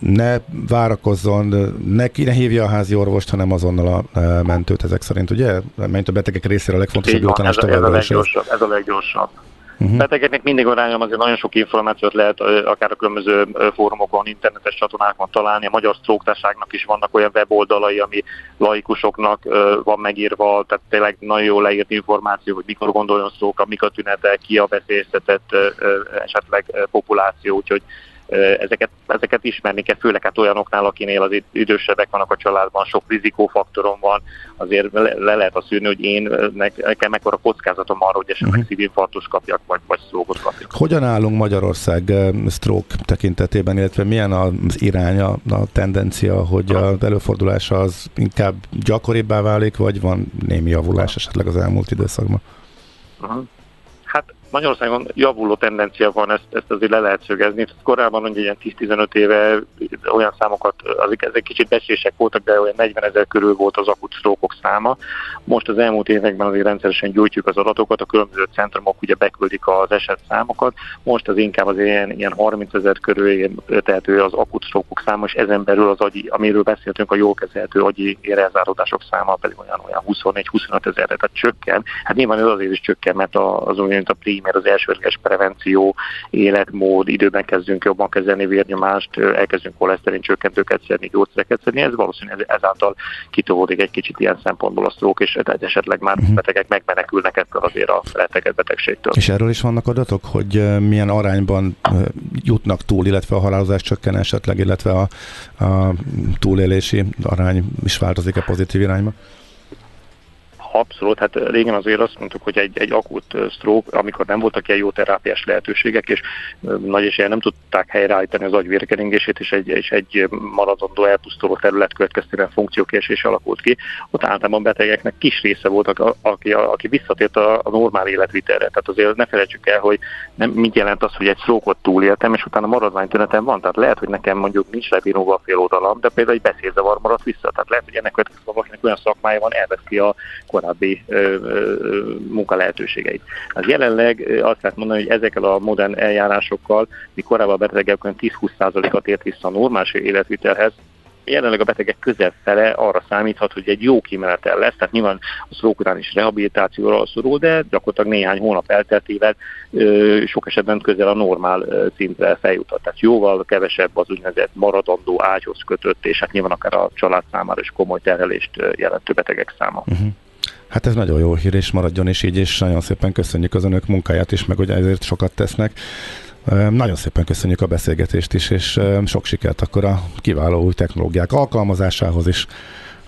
ne várakozzon, ne, ne hívja a házi orvost, hanem azonnal a mentőt ezek szerint, ugye? Mert a betegek részére a legfontosabb jutanás továbbra is. Ez a leggyorsabb. Uh-huh. Betegeknek mindig arányom azért nagyon sok információt lehet akár a különböző fórumokon, internetes csatornákon találni. A Magyar Sztróktárságnak is vannak olyan weboldalai, ami laikusoknak van megírva, tehát tényleg nagyon jól leírt információ, hogy mikor gondoljon sztrókra, mik a tünetek, ki a veszélyeztetett esetleg populáció, úgyhogy ezeket, ezeket ismerni kell, főleg hát olyanoknál, akinél az idősebbek vannak a családban, sok rizikófaktorom van, azért le, le lehet azt szűrni, hogy én nekem mekkora kockázatom arra, hogy esetleg uh-huh. szívinfarktus kapjak, vagy, vagy sztrókot kapjak. Hogyan állunk Magyarország stroke tekintetében, illetve milyen az iránya, a tendencia, hogy az előfordulása az inkább gyakoribbá válik, vagy van némi javulás esetleg az elmúlt időszakban? Uh-huh. Magyarországon javuló tendencia van, ezt, ezt azért le lehet szögezni. Korábban ugye ilyen 10-15 éve olyan számokat, azok ezek kicsit becslések voltak, de olyan 40 ezer körül volt az akut sztrókok száma. Most az elmúlt években azért rendszeresen gyújtjuk az adatokat, a különböző centrumok ugye beküldik az eset számokat. Most az inkább az ilyen, ilyen 30 ezer körül tehető az akut sztrókok száma, és ezen belül az agyi, amiről beszéltünk, a jól kezelhető agyi érelzáródások száma pedig olyan, olyan 24-25 ezerre, tehát csökken. Hát nyilván ez azért is csökken, mert az, az, a prim mert az elsődleges prevenció, életmód, időben kezdünk jobban kezelni vérnyomást, elkezdünk koleszterin csökkentőket szedni, gyógyszereket szedni, ez valószínűleg ezáltal kitolódik egy kicsit ilyen szempontból a sztrók, és esetleg már uh-huh. betegek megmenekülnek ettől azért a retteget betegségtől. És erről is vannak adatok, hogy milyen arányban jutnak túl, illetve a halálozás csökken esetleg, illetve a, a túlélési arány is változik a pozitív irányba? Abszolút, hát régen azért azt mondtuk, hogy egy, egy akut stroke, amikor nem voltak ilyen jó terápiás lehetőségek, és nagy és nem tudták helyreállítani az agyvérkeringését, és egy, és egy maradandó elpusztuló terület következtében funkciókiesés alakult ki, ott általában betegeknek kis része volt, aki, aki visszatért a, a normál életvitelre. Tehát azért ne felejtsük el, hogy nem mit jelent az, hogy egy stroke túléltem, és utána maradványtünetem van. Tehát lehet, hogy nekem mondjuk nincs lebírva a fél oldalam, de például egy beszédzavar maradt vissza. Tehát lehet, hogy ennek következően olyan szakmája van, elveszi a korábbi ö, munkalehetőségeit. Az jelenleg azt lehet mondani, hogy ezekkel a modern eljárásokkal, mi korábban a betegek 10-20%-at ért vissza a normális életvitelhez, jelenleg a betegek közel fele arra számíthat, hogy egy jó kimenetel lesz, tehát nyilván a sztrók után is rehabilitációra szorul, de gyakorlatilag néhány hónap elteltével sok esetben közel a normál szintre feljuthat. Tehát jóval kevesebb az úgynevezett maradandó ágyhoz kötött, és hát nyilván akár a család számára is komoly terhelést jelentő betegek száma. Uh-huh. Hát ez nagyon jó hír, és maradjon is így, és nagyon szépen köszönjük az önök munkáját is, meg hogy ezért sokat tesznek. Nagyon szépen köszönjük a beszélgetést is, és sok sikert akkor a kiváló új technológiák alkalmazásához is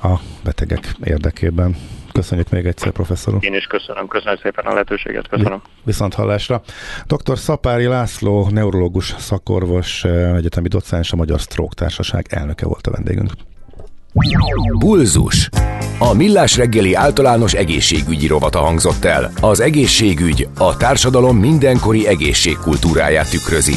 a betegek érdekében. Köszönjük még egyszer, professzor úr. Én is köszönöm, köszönöm szépen a lehetőséget, köszönöm. Viszont hallásra. Dr. Szapári László, neurológus szakorvos, egyetemi docens, a Magyar Stroke Társaság elnöke volt a vendégünk. Bulzus. A Millás reggeli általános egészségügyi rovata hangzott el. Az egészségügy a társadalom mindenkori egészségkultúráját tükrözi.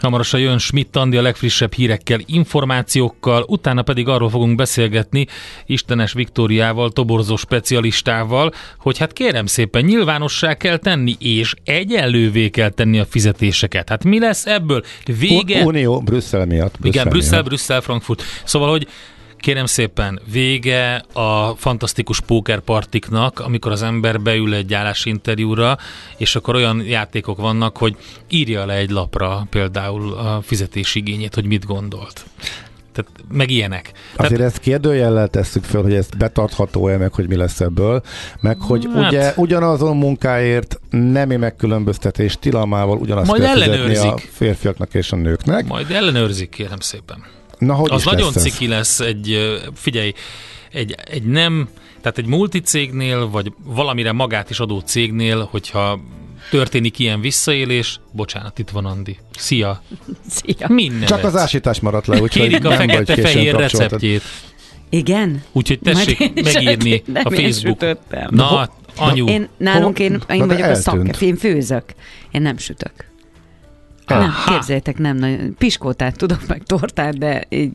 Hamarosan jön Schmidt Andi a legfrissebb hírekkel, információkkal, utána pedig arról fogunk beszélgetni Istenes Viktóriával, toborzó specialistával, hogy hát kérem szépen nyilvánossá kell tenni, és egyenlővé kell tenni a fizetéseket. Hát mi lesz ebből? Vége... Unió, Brüsszel miatt. Brüsszel Igen, Brüsszel, Brüsszel, Frankfurt. Szóval, hogy Kérem szépen, vége a fantasztikus pókerpartiknak, amikor az ember beül egy állásinterjúra, és akkor olyan játékok vannak, hogy írja le egy lapra például a fizetésigényét, hogy mit gondolt. Tehát meg ilyenek. Azért Tehát, ezt kérdőjellel tesszük föl, hogy ez betartható-e, meg hogy mi lesz ebből, meg hogy hát, ugye ugyanazon munkáért nemi megkülönböztetés tilalmával ugyanazt kell fizetni a férfiaknak és a nőknek. Majd ellenőrzik, kérem szépen. Na, hogy az nagyon lesz ciki lesz egy, figyelj, egy, egy nem, tehát egy multicégnél, vagy valamire magát is adó cégnél, hogyha történik ilyen visszaélés, bocsánat, itt van Andi. Szia! Szia! Minden Csak az ásítás maradt le, úgyhogy Kérik a fekete-fehér receptjét. Igen? Úgyhogy tessék megírni a Facebook. Na, anyu. Én, nálunk én, én vagyok eltűnt. a szak, én főzök. Én nem sütök. Nem, képzeljétek, nem nagyon. Piskótát tudok, meg tortát, de így...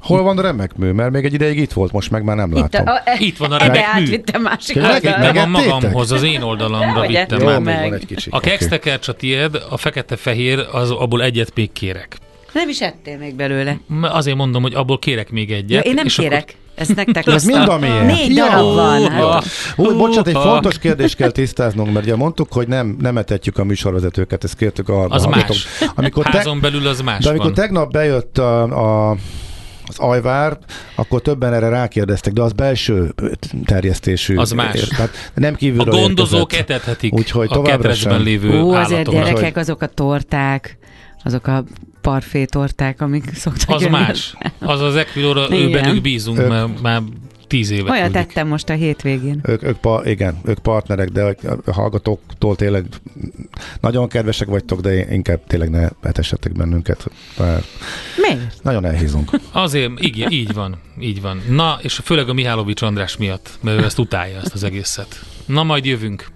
Hol van a remek mű? Mert még egy ideig itt volt, most meg már nem látom. Itt, a, a, itt van a remek mű. átvittem másik oldalra. a magamhoz, az én oldalamra ja, vittem Jó, meg. Egy kicsi. A kextekercs a tiéd, a fekete-fehér, az abból egyet még kérek. Nem is ettél még belőle. Azért mondom, hogy abból kérek még egyet. Ja, én nem és kérek. Akkor... Ezt nektek Ez mind a miért? Négy ja, darab van. Hát. Úgy, bocsánat, egy fontos kérdést kell tisztáznunk, mert ugye mondtuk, hogy nem, nem etetjük a műsorvezetőket, ezt kértük a Az más. Amikor te, Házon belül az más De amikor van. tegnap bejött a, a az ajvár, akkor többen erre rákérdeztek, de az belső terjesztésű. Az más. Tehát nem kívülről A gondozók érkezett. etethetik Úgyhogy a ketrecben lévő Ó, azért gyerekek, azok a torták, azok a parfétorták, amik szoktak Az jönni. más. Az az Equilor, ő bennük bízunk, ők, mert már tíz éve. Olyan küldjük. tettem most a hétvégén. Ők, ők, pa, igen, ők partnerek, de a hallgatóktól tényleg nagyon kedvesek vagytok, de inkább tényleg ne etessetek bennünket. Miért? Nagyon elhízunk. Azért, igen, így van, így van. Na, és főleg a Mihálovics András miatt, mert ő ezt utálja, ezt az egészet. Na, majd jövünk.